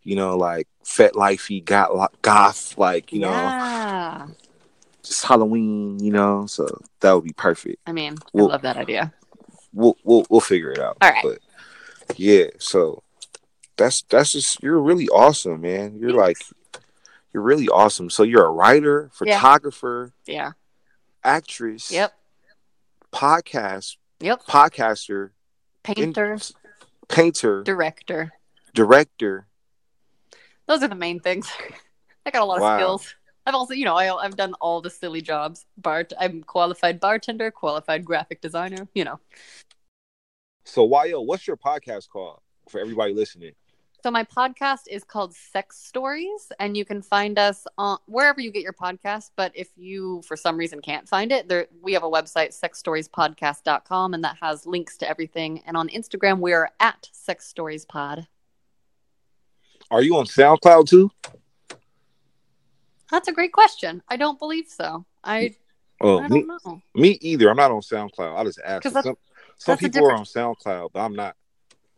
you know, like fet lifey, got goth, like you yeah. know, just Halloween, you know. So that would be perfect. I mean, Well- I love that idea. We'll we'll we'll figure it out. All right. But yeah, so that's that's just you're really awesome, man. You're like you're really awesome. So you're a writer, photographer, Yeah. actress, Yep. podcast, Yep. podcaster, Painter, in- painter, director. director. Those are the main things. [LAUGHS] I got a lot of skills. I've also, you know, I, I've done all the silly jobs. Bart, I'm qualified bartender, qualified graphic designer. You know, So Wyoh, what's your podcast called for everybody listening? So my podcast is called Sex Stories, and you can find us on wherever you get your podcast. But if you, for some reason, can't find it, there we have a website, sexstoriespodcast.com, and that has links to everything. And on Instagram, we are at Sex Stories Pod. Are you on SoundCloud too? That's a great question. I don't believe so. I Oh, I me, don't know. me either. I'm not on SoundCloud. I just asked. Some, some people are on SoundCloud, but I'm not.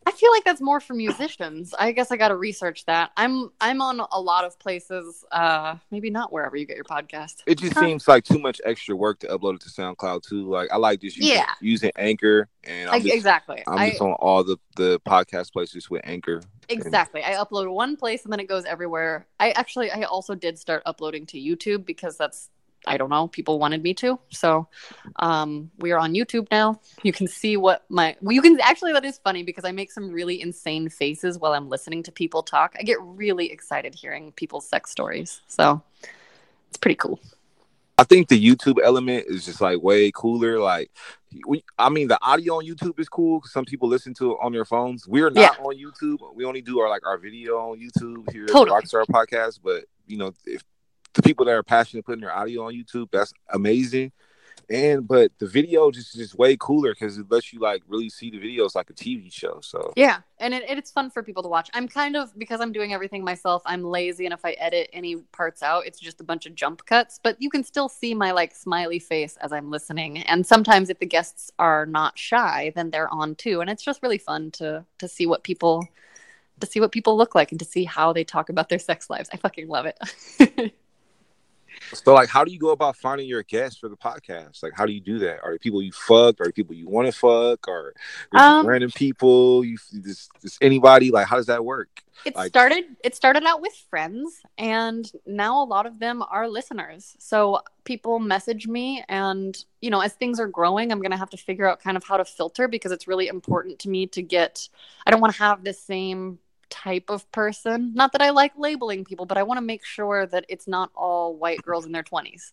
I feel like that's more for musicians. I guess I got to research that. I'm I'm on a lot of places. Uh, maybe not wherever you get your podcast. It just seems like too much extra work to upload it to SoundCloud too. Like I like just using, Yeah. using Anchor, and I'm just, exactly. I'm I, just on all the the podcast places with Anchor. Exactly. I upload one place and then it goes everywhere. I actually I also did start uploading to YouTube because that's I don't know, people wanted me to. So um we are on YouTube now. You can see what my well, you can actually that is funny because I make some really insane faces while I'm listening to people talk. I get really excited hearing people's sex stories. So it's pretty cool. I think the YouTube element is just like way cooler. Like, we, I mean, the audio on YouTube is cool. Some people listen to it on their phones. We're not on YouTube. We only do our like our video on YouTube here Totally. at Rockstar Podcast. But you know, if the people that are passionate putting their audio on YouTube, that's amazing. And but the video just just way cooler because it lets you like really see the videos like a TV show. So Yeah, and it, it's fun for people to watch. I'm kind of because I'm doing everything myself. I'm lazy, and if I edit any parts out, it's just a bunch of jump cuts. But you can still see my like smiley face as I'm listening. And sometimes, if the guests are not shy, then they're on too. And it's just really fun to to see what people to see what people look like and to see how they talk about their sex lives. I fucking love it. [LAUGHS] So, like, how do you go about finding your guests for the podcast? Like, how do you do that? Are they people you fucked? Are they people you want to fuck? Or Um, random people? You just, just anybody? Like, how does that work? it Like- started it started out with friends and now a lot of them are listeners so people message me and you know as things are growing i'm going to have to figure out kind of how to filter because it's really important to me to get i don't want to have the same type of person not that i like labeling people but i want to make sure that it's not all white girls in their 20s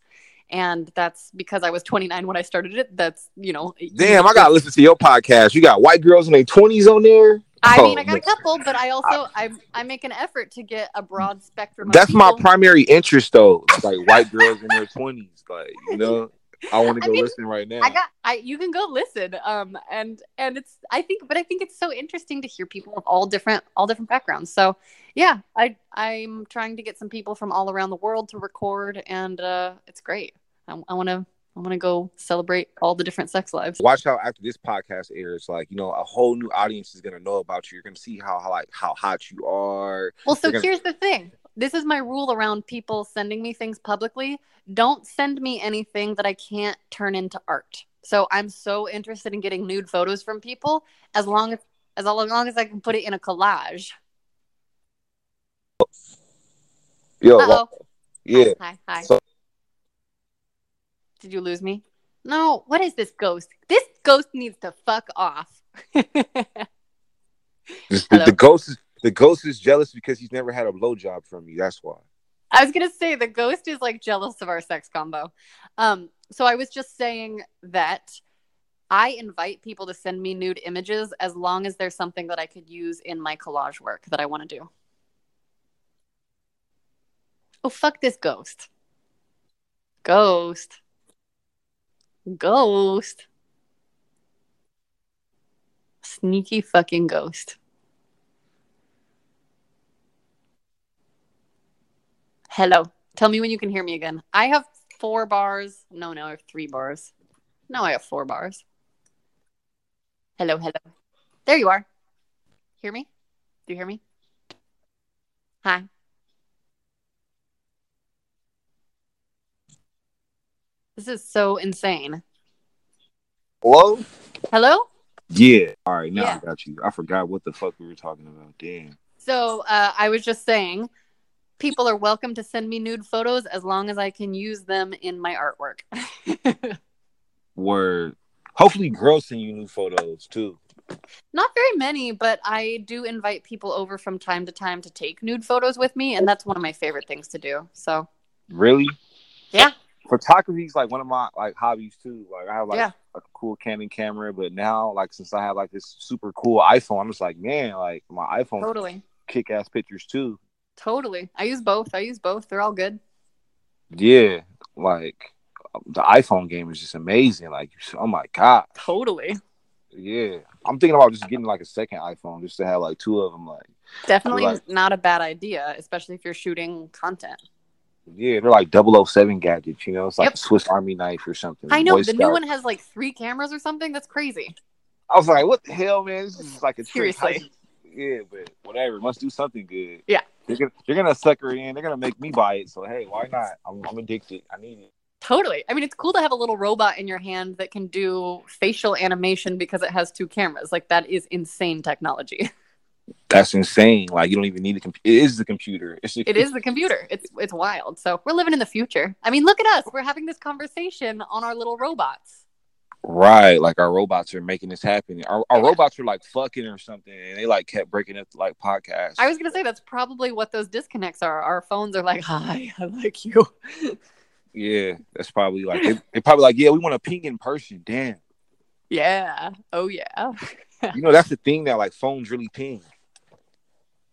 and that's because i was 29 when i started it that's you know Damn, I gotta listen to your podcast. You got white girls in their twenties on there. I Oh, mean, I got a couple, but I also I I make an effort to get a broad spectrum. Of That's my primary interest, though. Like white girls in their twenties, like you know. I want to I go mean, listen right now. I got I you can go listen. Um and and it's I think but I think it's so interesting to hear people of all different all different backgrounds. So yeah, I I'm trying to get some people from all around the world to record and uh it's great. I, I want to I want to go celebrate all the different sex lives. Watch how after this podcast airs, like you know, a whole new audience is gonna know about you. You're gonna see how, how like how hot you are. Well, so gonna- here's the thing. This is my rule around people sending me things publicly. Don't send me anything that I can't turn into art. So I'm so interested in getting nude photos from people as long as as long as I can put it in a collage. Yo, yeah. Hi, hi. So- Did you lose me? No. What is this ghost? This ghost needs to fuck off. [LAUGHS] The, the ghost is the ghost is jealous because he's never had a blowjob from you. That's why. I was gonna say the ghost is like jealous of our sex combo. Um, so I was just saying that I invite people to send me nude images as long as there's something that I could use in my collage work that I want to do. Oh fuck this ghost. Ghost. Ghost. Sneaky fucking ghost. Hello. Tell me when you can hear me again. I have four bars. No, no, I have three bars. No, I have four bars. Hello, hello. There you are. Hear me? Do you hear me? Hi. This is so insane. Hello. Hello? Yeah. All right. Now Yeah. I got you. I forgot what the fuck we were talking about. Damn. So uh, I was just saying, people are welcome to send me nude photos as long as I can use them in my artwork. [LAUGHS] Word. Hopefully, girls send you new photos too. Not very many, but I do invite people over from time to time to take nude photos with me, and that's one of my favorite things to do. So Really? Yeah. Photography is like one of my like hobbies too. Like I have like Yeah. a cool Canon camera, but now like since I have like this super cool iPhone, I'm just like, man, like my iPhone totally, kick ass pictures too. Totally. I use both. I use both. They're all good. Yeah, like the iPhone game is just amazing. Like, oh my god, Totally, yeah. I'm thinking about just getting like a second iPhone just to have like two of them. Like, definitely Like- not a bad idea, especially if you're shooting content. yeah, they're like 007 gadgets. You know, it's like Yep. a Swiss Army knife or something. I know Boy the new one has like three cameras or something. That's crazy. I was like, what the hell, man? This is like a trick. [LAUGHS] Seriously. It- Yeah, but whatever. Must do something good. Yeah. They're gonna, they're gonna sucker in. They're gonna make me buy it. So hey, why not? I'm, I'm addicted. I need it. Totally. I mean, it's cool to have a little robot in your hand that can do facial animation because it has two cameras. Like that is insane technology. [LAUGHS] That's insane. Like you don't even need a computer. It is the computer. It's the, It is the computer. It's it's wild. So we're living in the future. I mean, look at us. We're having this conversation on our little robots. Right. Like our robots are making this happen. Our, our Yeah. robots are like fucking or something, and they like kept breaking up like podcasts. I was gonna say that's probably what those disconnects are. Our phones are like, "Hi, I like you." yeah, that's probably like they, they probably like yeah, we want to ping in person. Damn. Yeah. Oh yeah. You know that's the thing now. Like phones really ping.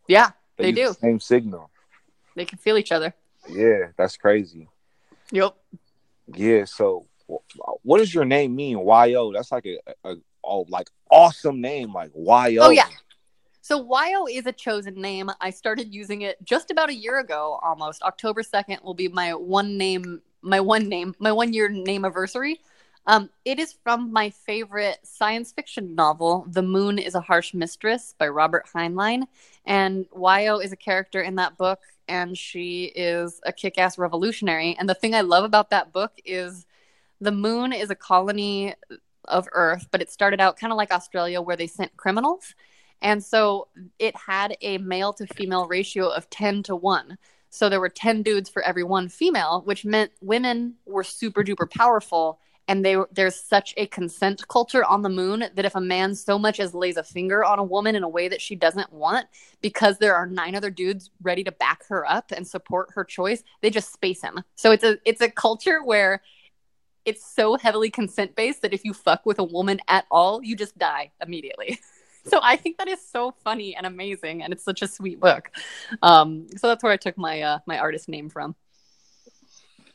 Yeah. They use do. the same signal. They can feel each other. Yeah, that's crazy. Yep. Yeah. So, what does your name mean? Yo. That's like a, a, oh like awesome name. Like Yo. Oh yeah. So Wyoh is a chosen name. I started using it just about a year ago almost. October 2nd will be my one name my one name my one year name anniversary. Um, it is from my favorite science fiction novel, The Moon is a Harsh Mistress by Robert Heinlein. And Wyoh is a character in that book, and she is a kick ass revolutionary. And the thing I love about that book is the moon is a colony of Earth, but it started out kind of like Australia where they sent criminals. And so it had a male to female ratio of 10 to 1. So there were 10 dudes for every one female, which meant women were super duper powerful. And they, there's such a consent culture on the moon that if a man so much as lays a finger on a woman in a way that she doesn't want, because there are nine other dudes ready to back her up and support her choice, they just space him. So it's a it's a culture where it's so heavily consent based that if you fuck with a woman at all, you just die immediately. [LAUGHS] So I think that is so funny and amazing, and it's such a sweet book. Um, so that's where I took my uh, my artist name from.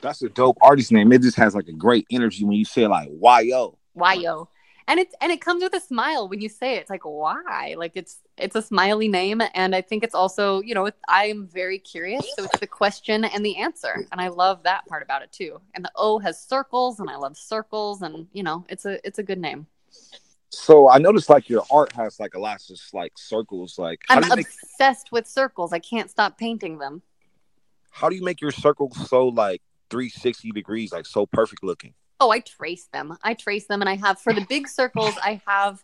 That's a dope artist name. It just has like a great energy when you say like "Why "Yo." Why yo? And it's and it comes with a smile when you say it. It's like why? Like it's it's a smiley name, and I think it's also you know I am very curious, so it's the question and the answer, and I love that part about it too. And the O has circles, and I love circles, and you know it's a it's a good name. So I noticed like your art has like a lot of just like circles. Like I'm obsessed make... with circles. I can't stop painting them. How do you make your circles so like 360 degrees, like so perfect looking? Oh, I trace them. I trace them, and I have for the big [LAUGHS] circles. I have.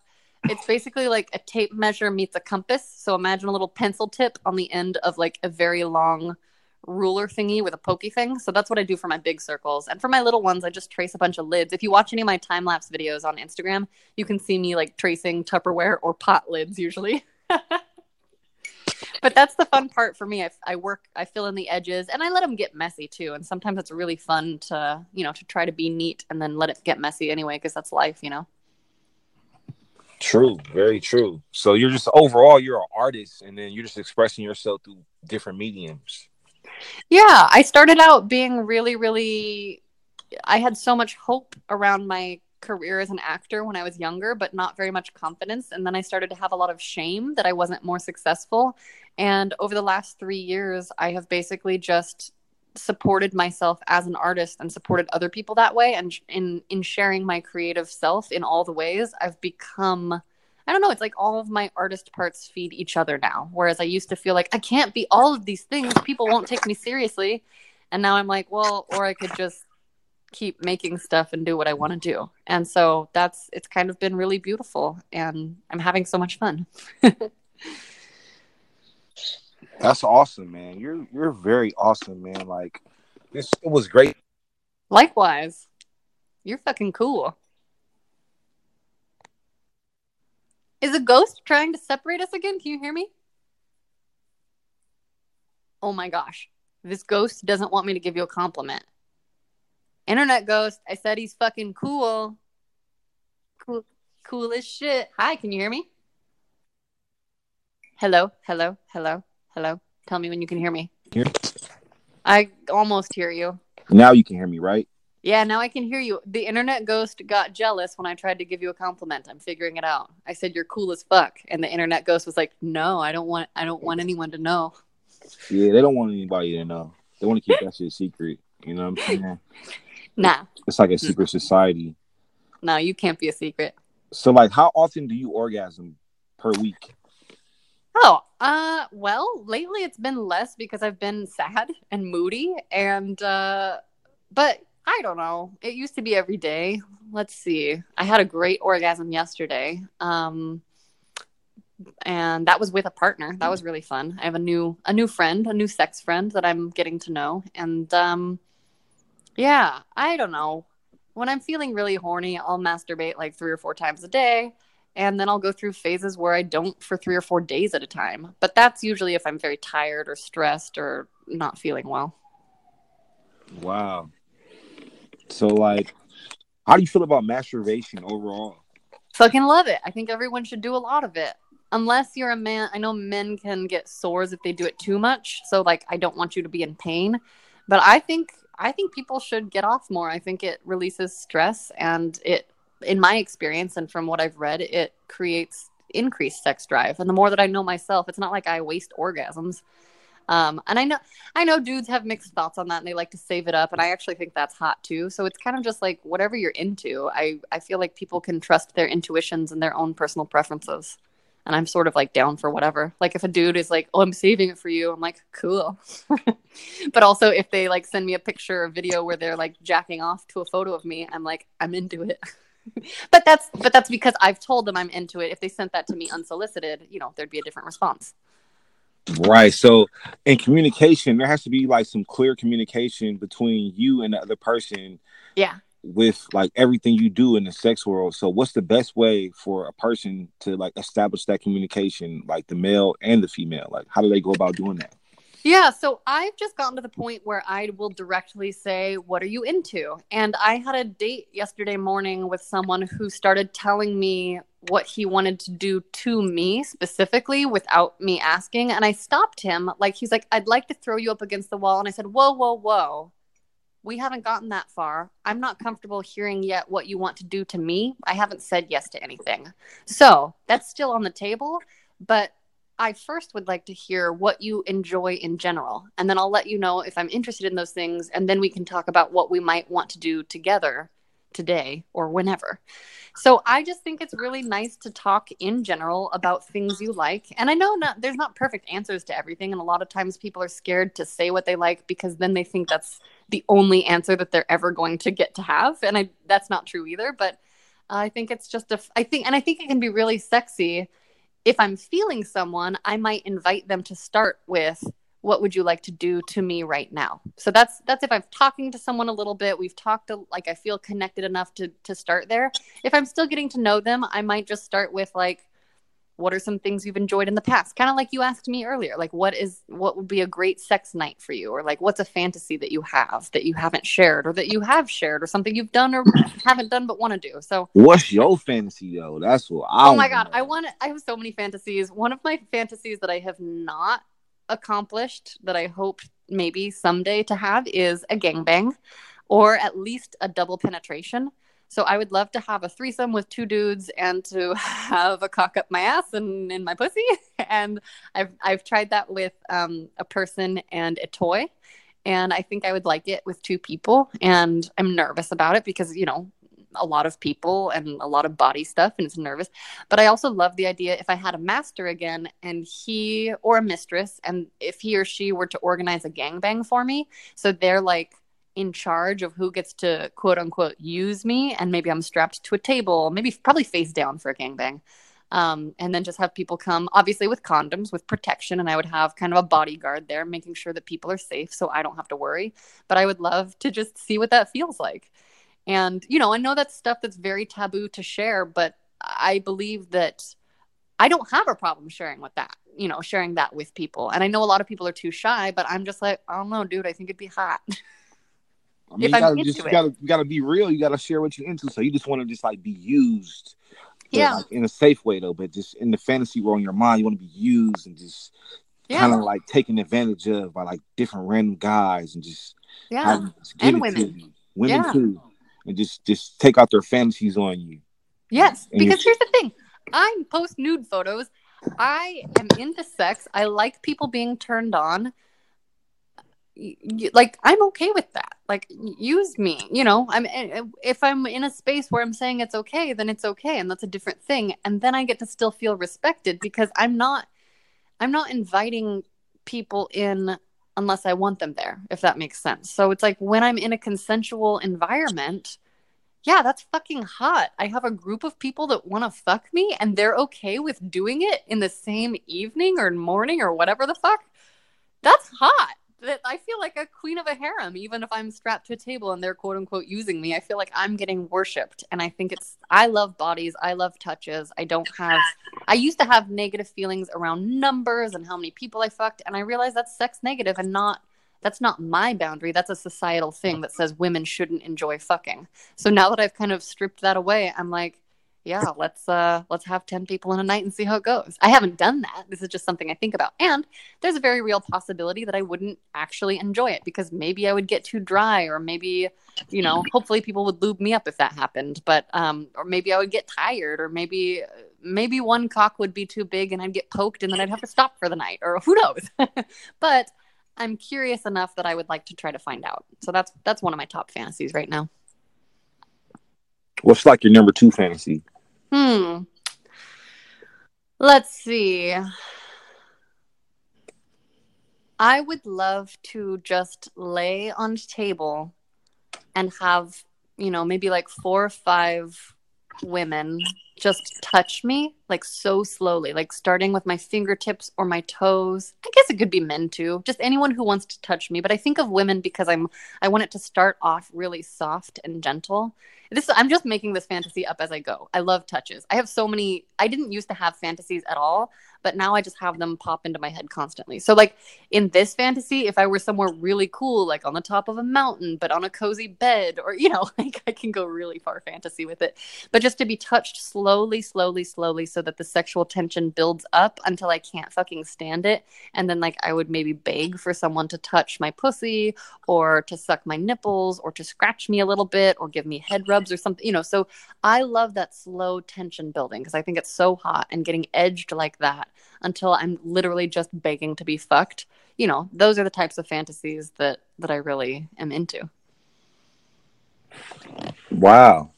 It's basically like a tape measure meets a compass. So imagine a little pencil tip on the end of like a very long ruler thingy with a pokey thing. So that's what I do for my big circles. And for my little ones, I just trace a bunch of lids. If you watch any of my time lapse videos on Instagram, you can see me like tracing Tupperware or pot lids usually. [LAUGHS] but that's the fun part for me. I, I work, I fill in the edges, and I let them get messy too. And sometimes it's really fun to, you know, to try to be neat and then let it get messy anyway, because that's life, you know. True, very true. So you're just overall you're an artist, and then you're just expressing yourself through different mediums. Yeah, I started out being really, really. I had so much hope around my career as an actor when I was younger, but not very much confidence. And then I started to have a lot of shame that I wasn't more successful. And over the last three years, I have basically just supported myself as an artist and supported other people that way. And in in sharing my creative self in all the ways, I've become I don't know, it's like all of my artist parts feed each other now. Whereas I used to feel like I can't be all of these things, people won't take me seriously. And now I'm like, well, or I could just keep making stuff and do what I want to do. And so that's it's kind of been really beautiful and I'm having so much fun. [LAUGHS] that's awesome, man. You're you're very awesome, man. Like this it was great. Likewise. You're fucking cool. Is a ghost trying to separate us again? Can you hear me? Oh my gosh. This ghost doesn't want me to give you a compliment. Internet ghost, I said he's fucking cool. Cool cool as shit. Hi, can you hear me? Hello, hello, hello, hello. Tell me when you can hear me. Here. I almost hear you. Now you can hear me, right? Yeah, now I can hear you. The internet ghost got jealous when I tried to give you a compliment. I'm figuring it out. I said you're cool as fuck, and the internet ghost was like, "No, I don't want. I don't want anyone to know." Yeah, they don't want anybody to know. They want to keep that shit secret. You know what I'm saying? [LAUGHS] Nah. It's like a secret society. No, you can't be a secret. So, like, how often do you orgasm per week? Oh, uh, well, lately it's been less because I've been sad and moody, and uh, but I don't know. It used to be every day. Let's see. I had a great orgasm yesterday. Um and that was with a partner. That was really fun. I have a new a new friend, a new sex friend that I'm getting to know. And um yeah, I don't know. When I'm feeling really horny, I'll masturbate like 3 or 4 times a day and then I'll go through phases where I don't for 3 or 4 days at a time. But that's usually if I'm very tired or stressed or not feeling well. Wow. So like, how do you feel about masturbation overall? Fucking love it. I think everyone should do a lot of it. Unless you're a man, I know men can get sores if they do it too much. So like, I don't want you to be in pain, but I think I think people should get off more. I think it releases stress and it, in my experience and from what I've read, it creates increased sex drive. And the more that I know myself, it's not like I waste orgasms. Um, and I know I know dudes have mixed thoughts on that and they like to save it up and I actually think that's hot too. So it's kind of just like whatever you're into. I I feel like people can trust their intuitions and their own personal preferences. And I'm sort of like down for whatever. Like if a dude is like, "Oh, I'm saving it for you." I'm like, "Cool." [LAUGHS] but also if they like send me a picture or video where they're like jacking off to a photo of me, I'm like, "I'm into it." [LAUGHS] but that's but that's because I've told them I'm into it. If they sent that to me unsolicited, you know, there'd be a different response. Right. So in communication, there has to be like some clear communication between you and the other person. Yeah. With like everything you do in the sex world. So what's the best way for a person to like establish that communication, like the male and the female? Like how do they go about doing that? Yeah, so I've just gotten to the point where I will directly say, What are you into? And I had a date yesterday morning with someone who started telling me what he wanted to do to me specifically without me asking. And I stopped him. Like, he's like, I'd like to throw you up against the wall. And I said, Whoa, whoa, whoa. We haven't gotten that far. I'm not comfortable hearing yet what you want to do to me. I haven't said yes to anything. So that's still on the table. But I first would like to hear what you enjoy in general. And then I'll let you know if I'm interested in those things. And then we can talk about what we might want to do together today or whenever. So I just think it's really nice to talk in general about things you like. And I know not there's not perfect answers to everything and a lot of times people are scared to say what they like because then they think that's the only answer that they're ever going to get to have. And I that's not true either, but I think it's just a I think and I think it can be really sexy if I'm feeling someone, I might invite them to start with what would you like to do to me right now? So that's that's if i'm talking to someone a little bit we've talked to, like i feel connected enough to to start there. If i'm still getting to know them i might just start with like what are some things you've enjoyed in the past? Kind of like you asked me earlier like what is what would be a great sex night for you? Or like what's a fantasy that you have that you haven't shared or that you have shared or something you've done or [COUGHS] haven't done but want to do? So what's your fantasy though? That's what I oh my god know. i want i have so many fantasies. One of my fantasies that i have not accomplished that I hope maybe someday to have is a gangbang or at least a double penetration. So I would love to have a threesome with two dudes and to [LAUGHS] have a cock up my ass and in my pussy. [LAUGHS] And I've I've tried that with um, a person and a toy, and I think I would like it with two people. And I'm nervous about it because you know a lot of people and a lot of body stuff and it's nervous. But I also love the idea if I had a master again and he or a mistress, and if he or she were to organize a gangbang for me, so they're like in charge of who gets to quote unquote use me, and maybe I'm strapped to a table, maybe probably face down for a gangbang. Um, and then just have people come, obviously with condoms, with protection, and I would have kind of a bodyguard there, making sure that people are safe, so I don't have to worry. But I would love to just see what that feels like. And, you know, I know that's stuff that's very taboo to share, but I believe that I don't have a problem sharing with that, you know, sharing that with people. And I know a lot of people are too shy, but I'm just like, I don't know, dude, I think it'd be hot. [LAUGHS] I mean, if you gotta, just, you gotta, you gotta be real. You gotta share what you're into. So you just want to just like be used, yeah, like, in a safe way though. But just in the fantasy world in your mind, you want to be used and just yeah. kind of like taken advantage of by like different random guys and just yeah, and women, women yeah. too and just just take out their fantasies on you. Yes, and because here's the thing: I post nude photos. I am into sex. I like people being turned on. Like I'm okay with that. Like use me. You know, I'm eh, eh, if I'm in a space where I'm saying it's okay, then it's okay, and that's a different thing. And then I get to still feel respected because I'm not. I'm not inviting people in unless I want them there, if that makes sense. So it's like when I'm in a consensual environment, yeah, that's fucking hot. I have a group of people that want to fuck me and they're okay with doing it in the same evening or morning or whatever the fuck. That's hot that I feel like a queen of a harem, even if I'm strapped to a table and they're quote unquote using me. I feel like I'm getting worshipped. And I think it's, I love bodies. I love touches. I don't have, I used to have negative feelings around numbers and how many people I fucked. And I realized that's sex negative and not, that's not my boundary. That's a societal thing that says women shouldn't enjoy fucking. So now that I've kind of stripped that away, I'm like, yeah, let's uh let's have 10 people in a night and see how it goes. I haven't done that. This is just something I think about. And there's a very real possibility that I wouldn't actually enjoy it because maybe I would get too dry or maybe, you know, hopefully people would lube me up if that happened, but um or maybe I would get tired or maybe maybe one cock would be too big and I'd get poked and then I'd have to stop for the night or who knows. [LAUGHS] but I'm curious enough that I would like to try to find out. So that's that's one of my top fantasies right now. What's like your number 2 fantasy? Hmm. Let's see. I would love to just lay on table and have, you know, maybe like four or five women just touch me like so slowly, like starting with my fingertips or my toes. I guess it could be men too, just anyone who wants to touch me. But I think of women because I'm I want it to start off really soft and gentle. This i'm just making this fantasy up as i go. I love touches. I have so many i didn't used to have fantasies at all but now i just have them pop into my head constantly. So like in this fantasy if i were somewhere really cool like on the top of a mountain but on a cozy bed or you know [LAUGHS] like i can go really far fantasy with it. But just to be touched slowly slowly, slowly, slowly so that the sexual tension builds up until I can't fucking stand it. And then, like, I would maybe beg for someone to touch my pussy or to suck my nipples or to scratch me a little bit or give me head rubs or something, you know. So I love that slow tension building because I think it's so hot and getting edged like that until I'm literally just begging to be fucked. You know, those are the types of fantasies that that I really am into. Wow.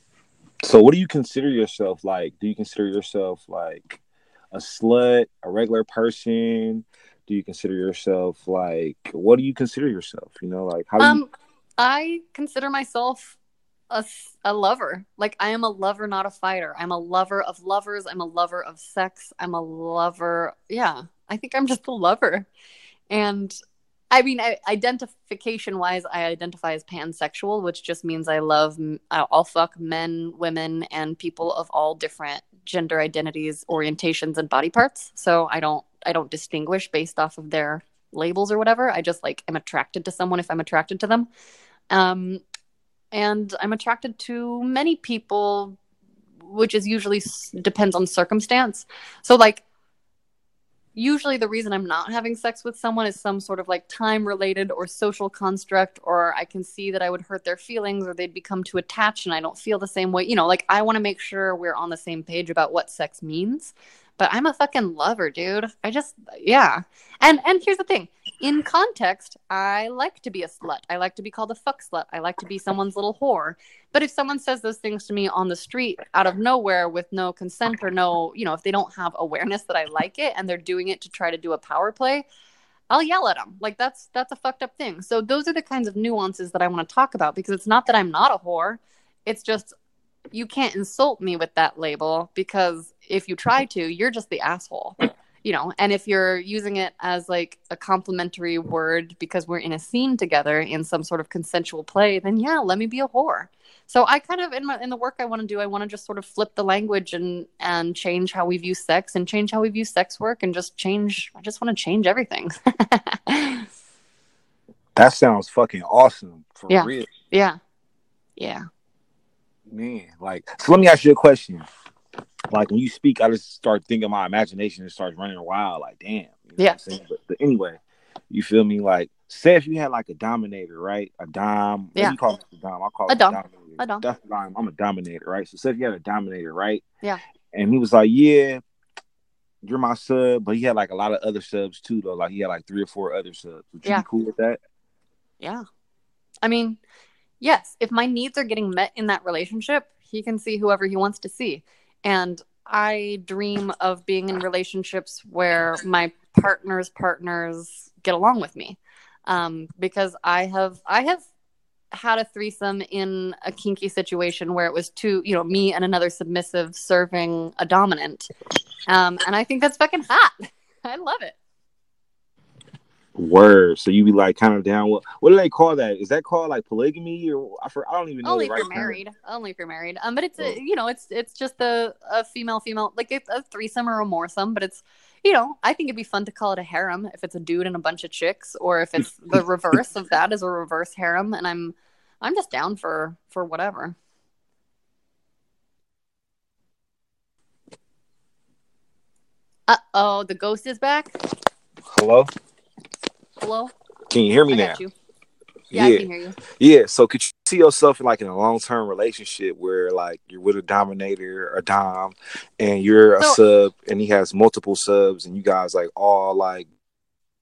So what do you consider yourself like? Do you consider yourself like a slut, a regular person? Do you consider yourself like what do you consider yourself? You know, like how Um you I consider myself a, a lover. Like I am a lover, not a fighter. I'm a lover of lovers. I'm a lover of sex. I'm a lover. Yeah, I think I'm just a lover. And I mean, identification wise, I identify as pansexual, which just means I love, I'll fuck men, women, and people of all different gender identities, orientations, and body parts. So I don't, I don't distinguish based off of their labels or whatever. I just like am attracted to someone if I'm attracted to them. Um, and I'm attracted to many people, which is usually depends on circumstance. So like usually the reason I'm not having sex with someone is some sort of like time related or social construct, or I can see that I would hurt their feelings or they'd become too attached and I don't feel the same way. You know, like I want to make sure we're on the same page about what sex means. But I'm a fucking lover, dude. I just yeah. And and here's the thing. In context, I like to be a slut. I like to be called a fuck slut. I like to be someone's little whore. But if someone says those things to me on the street out of nowhere with no consent or no, you know, if they don't have awareness that I like it and they're doing it to try to do a power play, I'll yell at them. Like that's that's a fucked up thing. So those are the kinds of nuances that I want to talk about because it's not that I'm not a whore. It's just you can't insult me with that label because if you try to, you're just the asshole. You know, and if you're using it as like a complimentary word because we're in a scene together in some sort of consensual play, then yeah, let me be a whore. So I kind of in my in the work I want to do, I want to just sort of flip the language and and change how we view sex and change how we view sex work and just change. I just want to change everything. [LAUGHS] that sounds fucking awesome for Yeah. real. yeah, yeah. Man, like so let me ask you a question. Like when you speak, I just start thinking my imagination and starts running wild, like damn. You know what Yeah. I'm? But, but anyway, you feel me? Like say if you had like a dominator, right? A dom. Yeah. you call it a dom? I call A it dom. dominator. A dom. That's I'm, I'm a dominator, right? So say if you had a dominator, right? Yeah. And he was like, Yeah, you're my sub, but he had like a lot of other subs too, though. Like he had like three or four other subs. Would you Yeah. be cool with that? Yeah. I mean, yes, if my needs are getting met in that relationship, he can see whoever he wants to see. And I dream of being in relationships where my partner's partners get along with me. Um, because I have I have had a threesome in a kinky situation where it was two, you know, me and another submissive serving a dominant. Um, and I think that's fucking hot. [LAUGHS] I love it. Word. So you be like kind of down. What what do they call that? Is that called like polygamy or I, for, I don't even know. only the if right you're term. married only if you're married um but it's Oh. a, you know it's it's just a, a female female like it's a threesome or a moresome but it's you know i think it'd be fun to call it a harem if it's a dude and a bunch of chicks or if it's the [LAUGHS] reverse of that is a reverse harem and i'm i'm just down for for whatever uh-oh the ghost is back Hello. Hello Can you hear me i now? yeah, i can hear you Yeah. So could you see yourself in like in a long term relationship where like you're with a dominator, a dom, and you're a So- sub, and he has multiple subs, and you guys like all like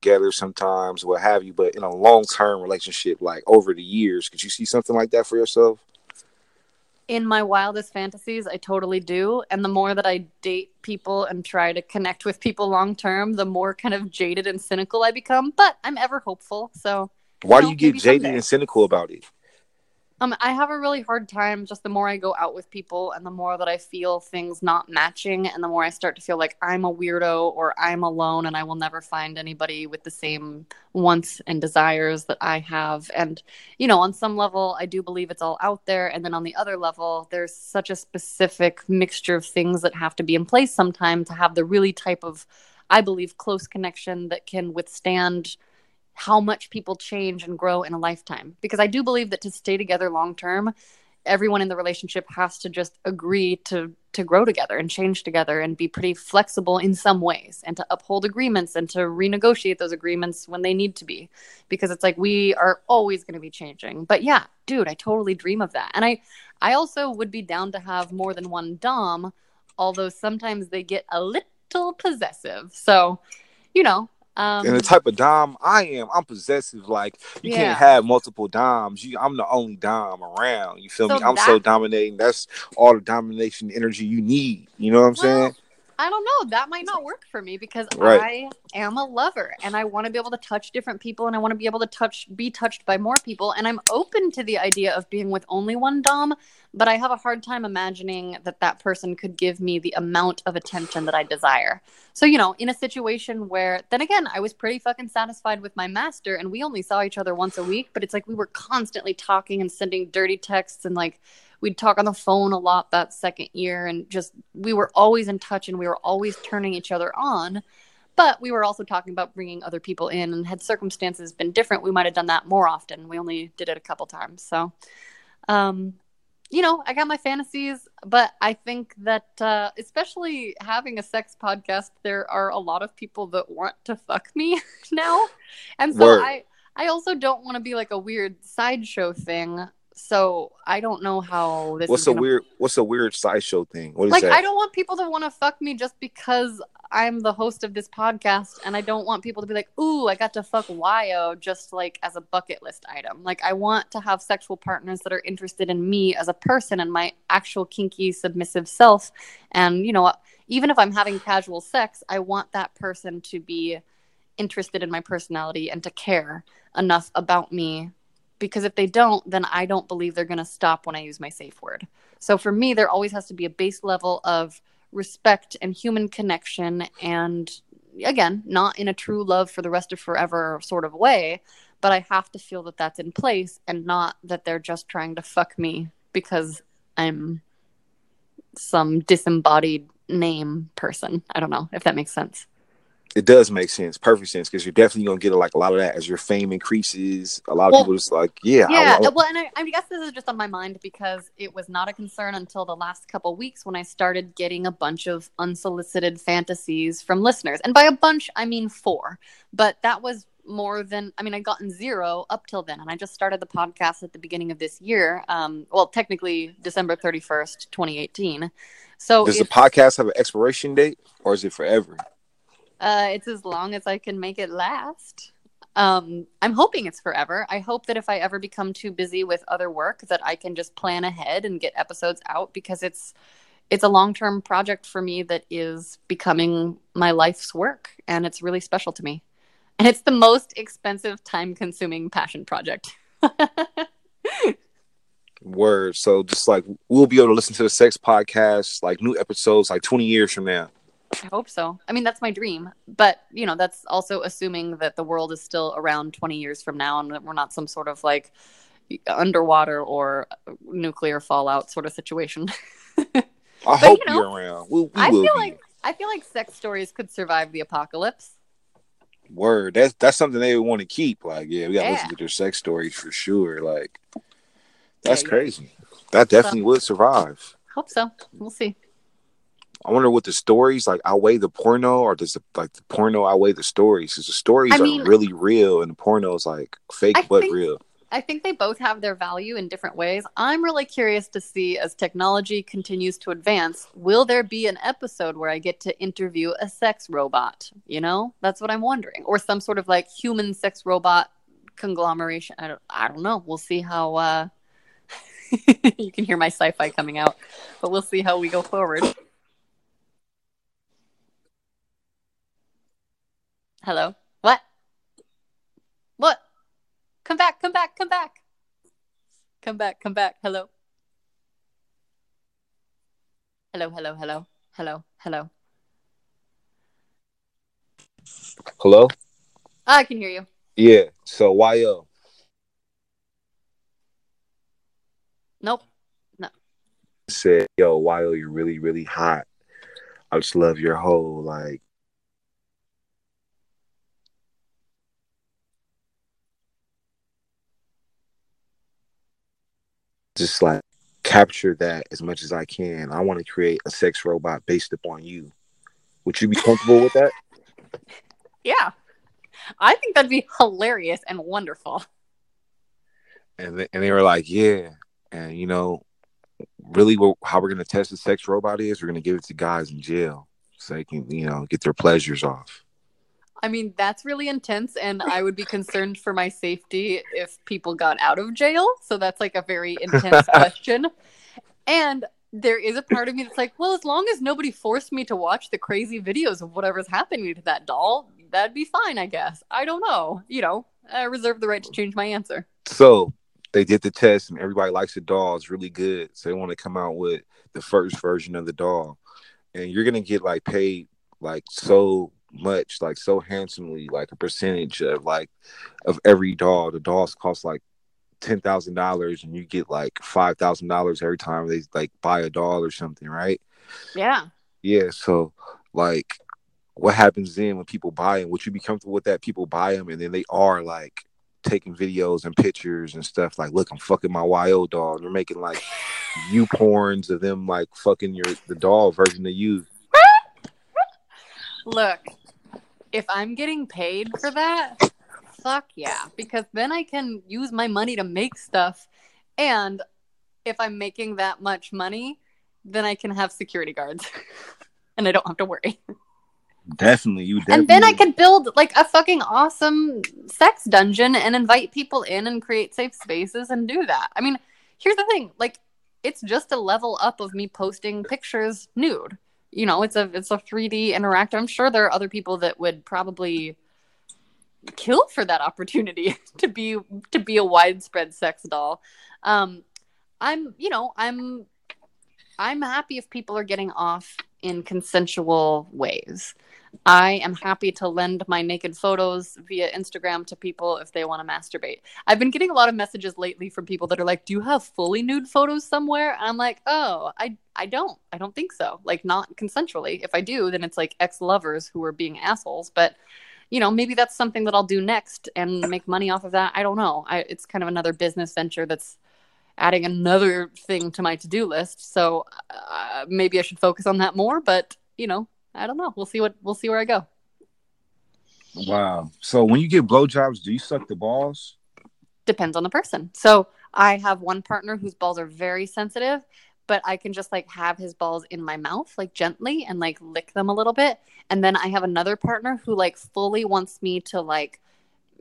together sometimes, what have you. But in a long term relationship, like over the years, could you see something like that for yourself? In my wildest fantasies, I totally do. And the more that I date people and try to connect with people long term, the more kind of jaded and cynical I become. But I'm ever hopeful. So, Why know, do you get jaded someday. and cynical about it? Um, I have a really hard time just the more I go out with people and the more that I feel things not matching and the more I start to feel like I'm a weirdo or I'm alone and I will never find anybody with the same wants and desires that I have. And, you know, on some level, I do believe it's all out there. And then on the other level, there's such a specific mixture of things that have to be in place sometime to have the really type of, I believe, close connection that can withstand how much people change and grow in a lifetime. Because i do believe that to stay together long term everyone in the relationship has to just agree to to grow together and change together and be pretty flexible in some ways and to uphold agreements and to renegotiate those agreements when they need to be. Because it's like we are always going to be changing. But yeah dude i totally dream of that. And i i also would be down to have more than one dom although sometimes they get a little possessive. So you know um, and the type of dom I am, I'm possessive. Like you Yeah. can't have multiple doms. You, I'm the only dom around. You feel So me? I'm so dominating. That's all the domination energy you need. You know what I'm saying? I don't know. That might not work for me because Right. I am a lover and I want to be able to touch different people and I want to be able to touch be touched by more people and I'm open to the idea of being with only one dom, but I have a hard time imagining that that person could give me the amount of attention that I desire. So, you know, in a situation where then again, I was pretty fucking satisfied with my master and we only saw each other once a week, but it's like we were constantly talking and sending dirty texts and like we'd talk on the phone a lot that second year and just we were always in touch and we were always turning each other on but we were also talking about bringing other people in and had circumstances been different we might have done that more often. We only did it a couple times. So um you know i got my fantasies but i think that uh especially having a sex podcast there are a lot of people that want to fuck me [LAUGHS] now. And so Word. i i also don't want to be like a weird sideshow thing so i don't know how this What's is a gonna weird? What's a weird sideshow thing? What is like that? I don't want people to want to fuck me just because I'm the host of this podcast, and I don't want people to be like, "Ooh, I got to fuck Wyoh," just like as a bucket list item. Like I want to have sexual partners that are interested in me as a person and my actual kinky submissive self. And you know, even if I'm having casual sex, I want that person to be interested in my personality and to care enough about me. Because if they don't, then I don't believe they're going to stop when I use my safe word. So for me, there always has to be a base level of respect and human connection. And again, not in a true love for the rest of forever sort of way, but I have to feel that that's in place and not that they're just trying to fuck me because I'm some disembodied name person. I don't know if that makes sense. It does make sense, perfect sense, because you're definitely gonna get like a lot of that as your fame increases. A lot of Well, people just like, yeah, yeah I- well and I, I guess this is just on my mind because it was not a concern until the last couple weeks when i started getting a bunch of unsolicited fantasies from listeners and by a bunch i mean four but that was more than i mean I'd gotten zero up till then and i just started the podcast at the beginning of this year um, well technically december 31st 2018 so does the podcast have an expiration date or is it forever? Uh, it's as long as I can make it last. Um, I'm hoping it's forever. I hope that if I ever become too busy with other work, that I can just plan ahead and get episodes out because it's it's a long term project for me that is becoming my life's work, and it's really special to me. And it's the most expensive, time consuming passion project. [LAUGHS] Word. So just like we'll be able to listen to the sex podcast, like new episodes, like 20 years from now. I hope so. I mean, that's my dream. But, you know, that's also assuming that the world is still around 20 years from now and that we're not some sort of like underwater or nuclear fallout sort of situation. [LAUGHS] I But, hope you know, you're around. We, we I feel be. like I feel like sex stories could survive the apocalypse. Word. That's that's something they would want to keep. Like, yeah, we gotta Yeah. listen to their sex stories for sure. Like, that's Yeah, yeah. crazy. That definitely would survive. Hope so. We'll see. I wonder what the stories like outweigh the porno, or does the like the porno outweigh the stories? Because the stories I mean- are really real, and the porno is like fake I but think- real. I think they both have their value in different ways. I'm really curious to see as technology continues to advance, will there be an episode where I get to interview a sex robot? You know, that's what I'm wondering, or some sort of like human sex robot conglomeration. I don't, I don't know. We'll see how. uh [LAUGHS] You can hear my sci-fi coming out, but we'll see how we go forward. Hello. What? What? Come back, come back, come back. Come back, come back. Hello. Hello, hello, hello. Hello, hello. Hello. Ah, I can hear you. Yeah. So Wyoh? Nope. No. Said, "Yo, Wyoh, you're really, really hot. I just love your whole like." Just like capture that as much as I can. I want to create a sex robot based upon you. Would you be comfortable with that? Yeah. I think that'd be hilarious and wonderful. And they, and they were like, yeah. And you know, really, what, how we're gonna test the sex robot is we're gonna give it to guys in jail so they can you know get their pleasures off. I mean, that's really intense, and I would be concerned for my safety if people got out of jail. So that's like a very [LAUGHS] intense question. And there is a part of me that's like, well, as long as nobody forced me to watch the crazy videos of whatever's happening to that doll, that'd be fine, I guess. I don't know. You know, I reserve the right to change my answer. So they did the test, and everybody likes the doll. It's really good. So they want to come out with the first version of the doll, and you're gonna get like paid like so much, like so handsomely, like a percentage of like of every doll. The dolls cost like ten thousand dollars, and you get like five thousand dollars every time they like buy a doll or something, right? Yeah. Yeah. So like, what happens then when people buy them? Would you be comfortable with that? People buy them, and then they are like taking videos and pictures and stuff. Like, look, I'm fucking my Wyoh doll. And they're making like [LAUGHS] you porns of them like fucking your the doll version of you. Look, if I'm getting paid for that, fuck yeah. Because then I can use my money to make stuff. And if I'm making that much money, then I can have security guards. [LAUGHS] and I don't have to worry. Definitely, you definitely. And then I can build like a fucking awesome sex dungeon and invite people in and create safe spaces and do that. I mean, here's the thing, like it's just a level up of me posting pictures nude. You know, it's a it's a 3D interactive. I'm sure there are other people that would probably kill for that opportunity [LAUGHS] to be to be a widespread sex doll. Um I'm, you know, I'm I'm happy if people are getting off in consensual ways. I am happy to lend my naked photos via Instagram to people if they want to masturbate. I've been getting a lot of messages lately from people that are like, "Do you have fully nude photos somewhere?" And I'm like, "Oh, I I don't. I don't think so. Like not consensually. If I do, then it's like ex-lovers who are being assholes, but you know, maybe that's something that I'll do next and make money off of that. I don't know. I, it's kind of another business venture that's adding another thing to my to-do list. So uh, maybe I should focus on that more, but you know, I don't know. We'll see what we'll see where I go. Wow. So when you get blowjobs, do you suck the balls? Depends on the person. So I have one partner whose balls are very sensitive, but I can just like have his balls in my mouth, like gently and like lick them a little bit. And then I have another partner who like fully wants me to like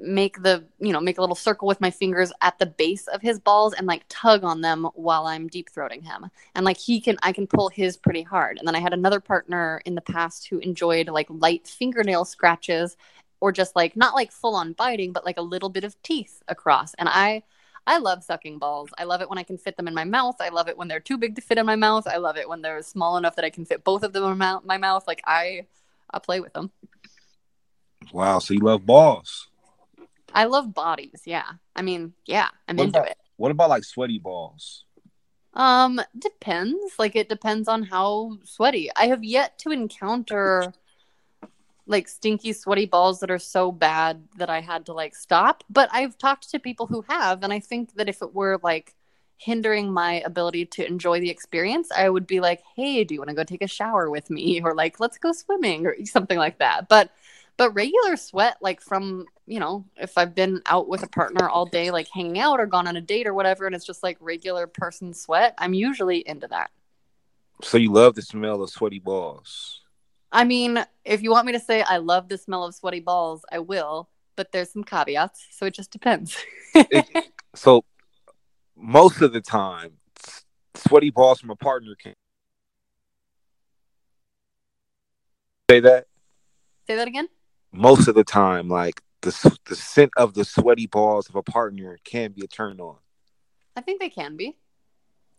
make the you know make a little circle with my fingers at the base of his balls and like tug on them while i'm deep throating him. And like he can i can pull his pretty hard. And then i had another partner in the past who enjoyed like light fingernail scratches or just like not like full on biting but like a little bit of teeth across. And i i love sucking balls. I love it when i can fit them in my mouth. I love it when they're too big to fit in my mouth. I love it when they're small enough that i can fit both of them in my mouth. Like i i play with them. Wow. So you love balls I love bodies. Yeah. I mean, yeah, I'm what into about, it. What about like sweaty balls? Um, depends. Like it depends on how sweaty. I have yet to encounter like stinky sweaty balls that are so bad that I had to like stop, but I've talked to people who have and I think that if it were like hindering my ability to enjoy the experience, I would be like, "Hey, do you want to go take a shower with me?" or like, "Let's go swimming" or something like that. But but regular sweat like from you know if i've been out with a partner all day like hanging out or gone on a date or whatever and it's just like regular person sweat i'm usually into that. So you love the smell of sweaty balls? I mean if you want me to say i love the smell of sweaty balls i will but there's some caveats so it just depends. It, so most of the time sweaty balls from a partner can say that? Say that again most of the time, like the the scent of the sweaty balls of a partner can be a turn on. I think they can be.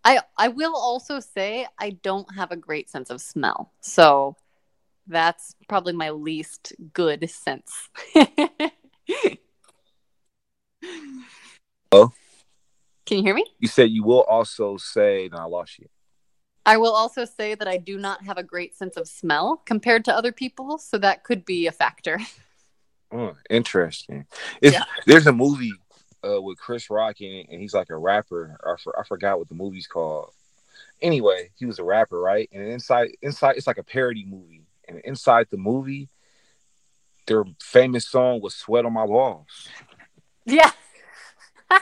I I will also say I don't have a great sense of smell, so that's probably my least good sense. oh, can you hear me? You said you will also say. No, I lost you. I will also say that I do not have a great sense of smell compared to other people, so that could be a factor. [LAUGHS] Oh, interesting. Yeah. There's a movie uh, with Chris Rock in it, and he's like a rapper. I, for, I forgot what the movie's called. Anyway, he was a rapper, right? And inside, inside, it's like a parody movie, and inside the movie, their famous song was "Sweat on My Balls." Yeah. [LAUGHS]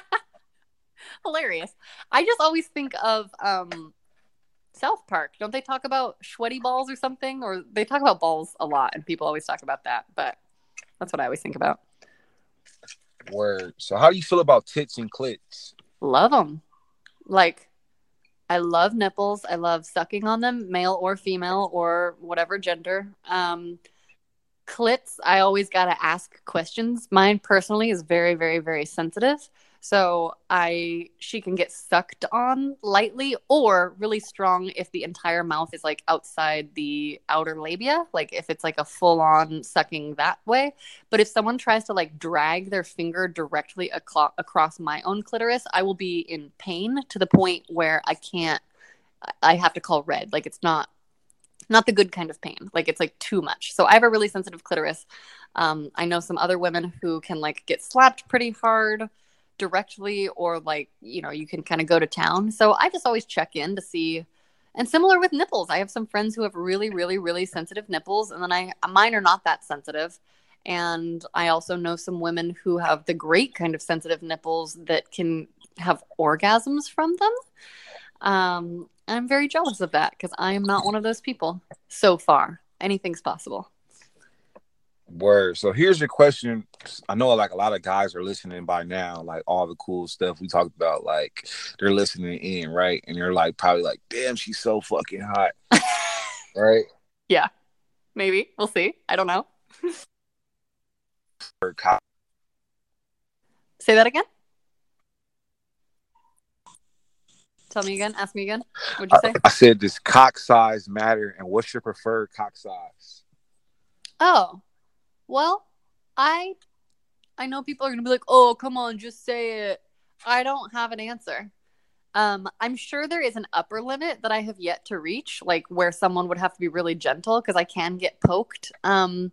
Hilarious. I just always think of um South Park. Don't they talk about sweaty balls or something? Or they talk about balls a lot, and people always talk about that. But that's what I always think about. Word. So, how do you feel about tits and clits? Love them. Like, I love nipples. I love sucking on them, male or female or whatever gender. Um, clits, I always got to ask questions. Mine personally is very, very, very sensitive. So I she can get sucked on lightly or really strong if the entire mouth is like outside the outer labia, like if it's like a full on sucking that way. But if someone tries to like drag their finger directly aclo- across my own clitoris, I will be in pain to the point where I can't I have to call red. Like it's not not the good kind of pain. Like it's like too much. So I have a really sensitive clitoris. Um, I know some other women who can like get slapped pretty hard directly or like you know you can kind of go to town. So i just always check in to see and similar with nipples. I have some friends who have really really really sensitive nipples and then i mine are not that sensitive. And i also know some women who have the great kind of sensitive nipples that can have orgasms from them. Um i'm very jealous of that because i am not one of those people so far. Anything's possible Word. So here's your question. I know like a lot of guys are listening by now, like all the cool stuff we talked about, like they're listening in, right? And they're like probably like, damn, she's so fucking hot. [LAUGHS] right? Yeah. Maybe. We'll see. I don't know. Say that again. Tell me again. Ask me again. What'd you say? I, I said, does cock size matter, and what's your preferred cock size? Oh, well, I I know people are gonna be like, "Oh, come on, just say it." I don't have an answer. Um, I'm sure there is an upper limit that I have yet to reach, like where someone would have to be really gentle because I can get poked. Um,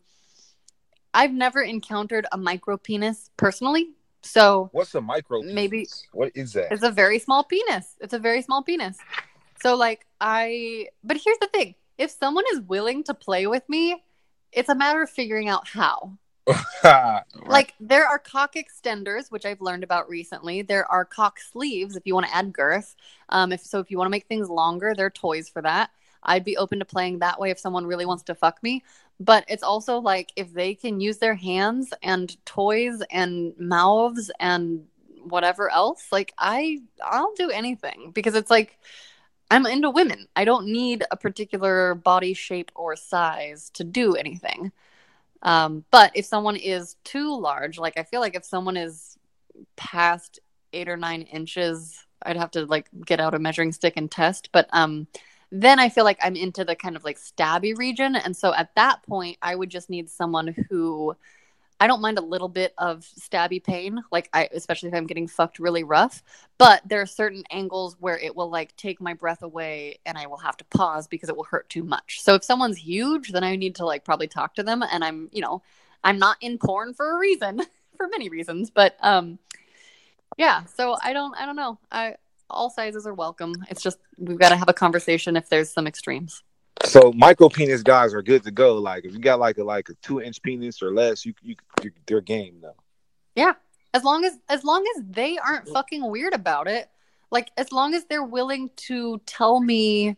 I've never encountered a micro penis personally, so what's a micro? Penis? Maybe what is that? It's a very small penis. It's a very small penis. So like I, but here's the thing: if someone is willing to play with me, it's a matter of figuring out how. [LAUGHS] right. Like there are cock extenders, which I've learned about recently. There are cock sleeves if you want to add girth. Um, if so, if you want to make things longer, there are toys for that. I'd be open to playing that way if someone really wants to fuck me. But it's also like if they can use their hands and toys and mouths and whatever else, like I I'll do anything because it's like I'm into women. I don't need a particular body shape or size to do anything. Um, but if someone is too large, like I feel like if someone is past eight or nine inches, I'd have to like get out a measuring stick and test. But um, then I feel like I'm into the kind of like stabby region. And so at that point, I would just need someone who I don't mind a little bit of stabby pain, like I especially if I'm getting fucked really rough. But there are certain angles where it will like take my breath away and I will have to pause because it will hurt too much. So if someone's huge, then I need to like probably talk to them and I'm, you know, I'm not in porn for a reason, [LAUGHS] for many reasons. But um yeah, so I don't I don't know. I all sizes are welcome. It's just we've got to have a conversation if there's some extremes. So micro penis guys are good to go. Like if you got like a like a two inch penis or less, you you they're game though. Yeah, as long as as long as they aren't fucking weird about it, like as long as they're willing to tell me,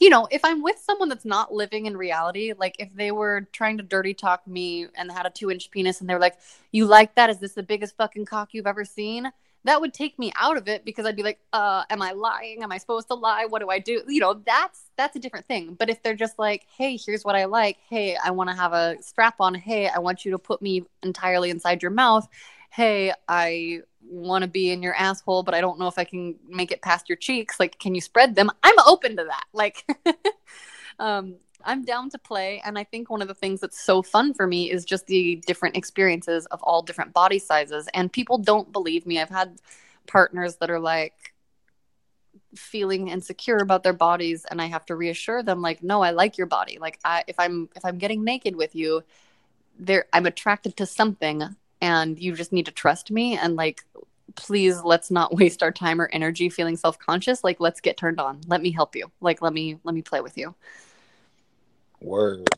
you know, if I'm with someone that's not living in reality, like if they were trying to dirty talk me and had a two inch penis and they're like, "You like that? Is this the biggest fucking cock you've ever seen?" That would take me out of it because I'd be like, uh, am I lying? Am I supposed to lie? What do I do? You know, that's that's a different thing. But if they're just like, hey, here's what I like. Hey, I want to have a strap on. Hey, I want you to put me entirely inside your mouth. Hey, I want to be in your asshole, but I don't know if I can make it past your cheeks. Like, can you spread them? I'm open to that. Like, [LAUGHS] um, I'm down to play. And I think one of the things that's so fun for me is just the different experiences of all different body sizes. And people don't believe me. I've had partners that are like feeling insecure about their bodies and I have to reassure them like, no, I like your body. Like I if I'm if I'm getting naked with you, there I'm attracted to something and you just need to trust me and like please let's not [LAUGHS] waste our time or energy feeling self-conscious like let's get turned on let me help you like let me let me play with you Word.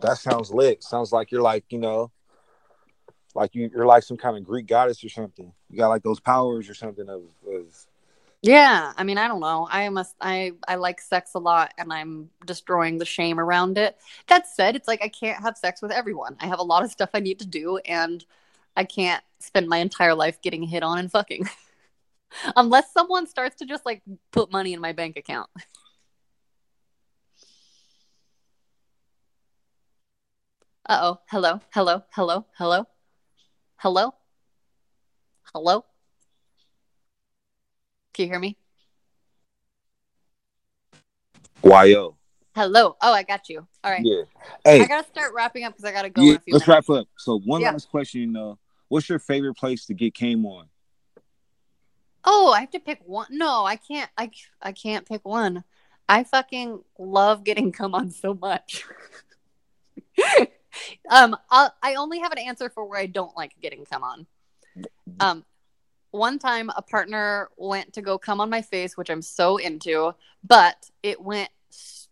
That sounds lit. Sounds like you're like, you know, like you, you're like some kind of Greek goddess or something. You got like those powers or something of, of yeah i mean i don't know i must i i like sex a lot and i'm destroying the shame around it that said it's like i can't have sex with everyone i have a lot of stuff i need to do and i can't spend my entire life getting hit on and fucking [LAUGHS] unless someone starts to just like put money in my bank account [LAUGHS] uh-oh hello hello hello hello hello hello can you hear me Wyoh. hello oh i got you all right Yeah. Hey, I gotta start wrapping up because I gotta go yeah, a few let's minutes. wrap up. So one Yeah. last question, uh, what's your favorite place to get came on? Oh, I have to pick one. No, I can't. I I can't pick one. I fucking love getting [LAUGHS] come on so much. [LAUGHS] um, i I only have an answer for where I don't like getting come on. Um, one time a partner went to go come on my face, which I'm so into, but it went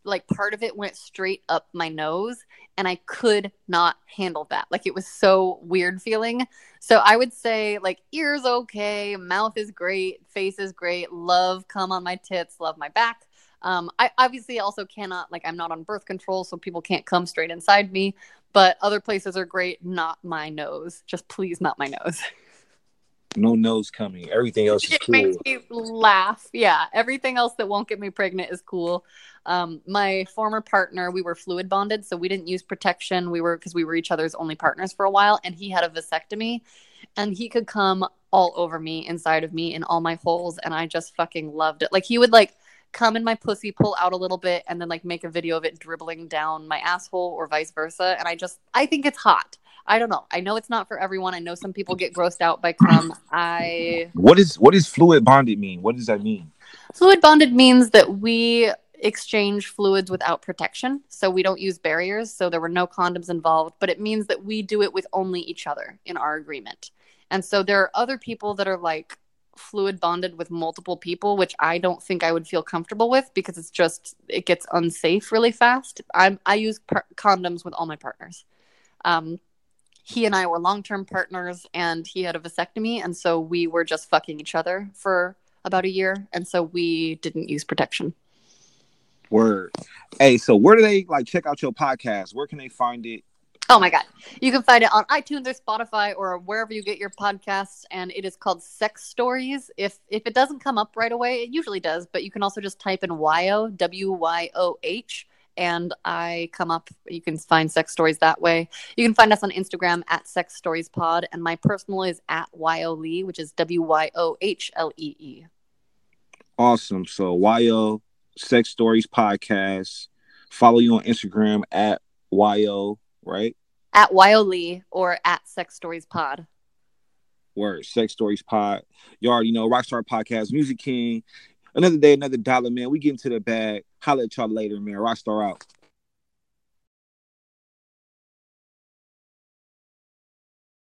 like part of it went straight up my nose, and I could not handle that. Like it was so weird feeling. So I would say like ears okay, mouth is great, face is great, love come on my tits, love my back. Um, I obviously also cannot like I'm not on birth control, so people can't come straight inside me. But other places are great, not my nose. Just please, not my nose. [LAUGHS] No nose coming. Everything else is it cool. makes me laugh. Yeah, everything else that won't get me pregnant is cool. Um, my former partner, we were fluid bonded, so we didn't use protection. We were because we were each other's only partners for a while, and he had a vasectomy, and he could come all over me, inside of me, in all my holes, and I just fucking loved it. Like he would like come in my pussy, pull out a little bit, and then like make a video of it dribbling down my asshole or vice versa. And I just I think it's hot. I don't know. I know it's not for everyone. I know some people get grossed out by cum. I what is what is fluid bonded mean? What does that mean? Fluid bonded means that we exchange fluids without protection. So we don't use barriers. So there were no condoms involved, but it means that we do it with only each other in our agreement. And so there are other people that are like fluid bonded with multiple people, which I don't think I would feel comfortable with because it's just, it gets unsafe really fast. I'm, I use condoms with all my partners. Um, he and I were long term partners, and he had a vasectomy. And so we were just fucking each other for about a year. And so we didn't use protection. Word. Hey, so where do they like check out your podcast? Where can they find it? Oh my God. You can find it on iTunes or Spotify or wherever you get your podcasts. And it is called Sex Stories. If if it doesn't come up right away, it usually does, but you can also just type in Wyoh, W Y O H, and I come up. You can find Sex Stories that way. You can find us on Instagram at Sex Stories Pod. And my personal is at Wyoh Lee, which is W Y O H L E E. Awesome. So Wyoh Sex Stories Podcast. Follow you on Instagram at YO, right? At Lee or at Sex Stories Pod. Word. Sex Stories Pod. You already know Rockstar Podcast, Music King. Another day, another dollar, man. We get into the bag. Holla at y'all later, man. Rockstar out.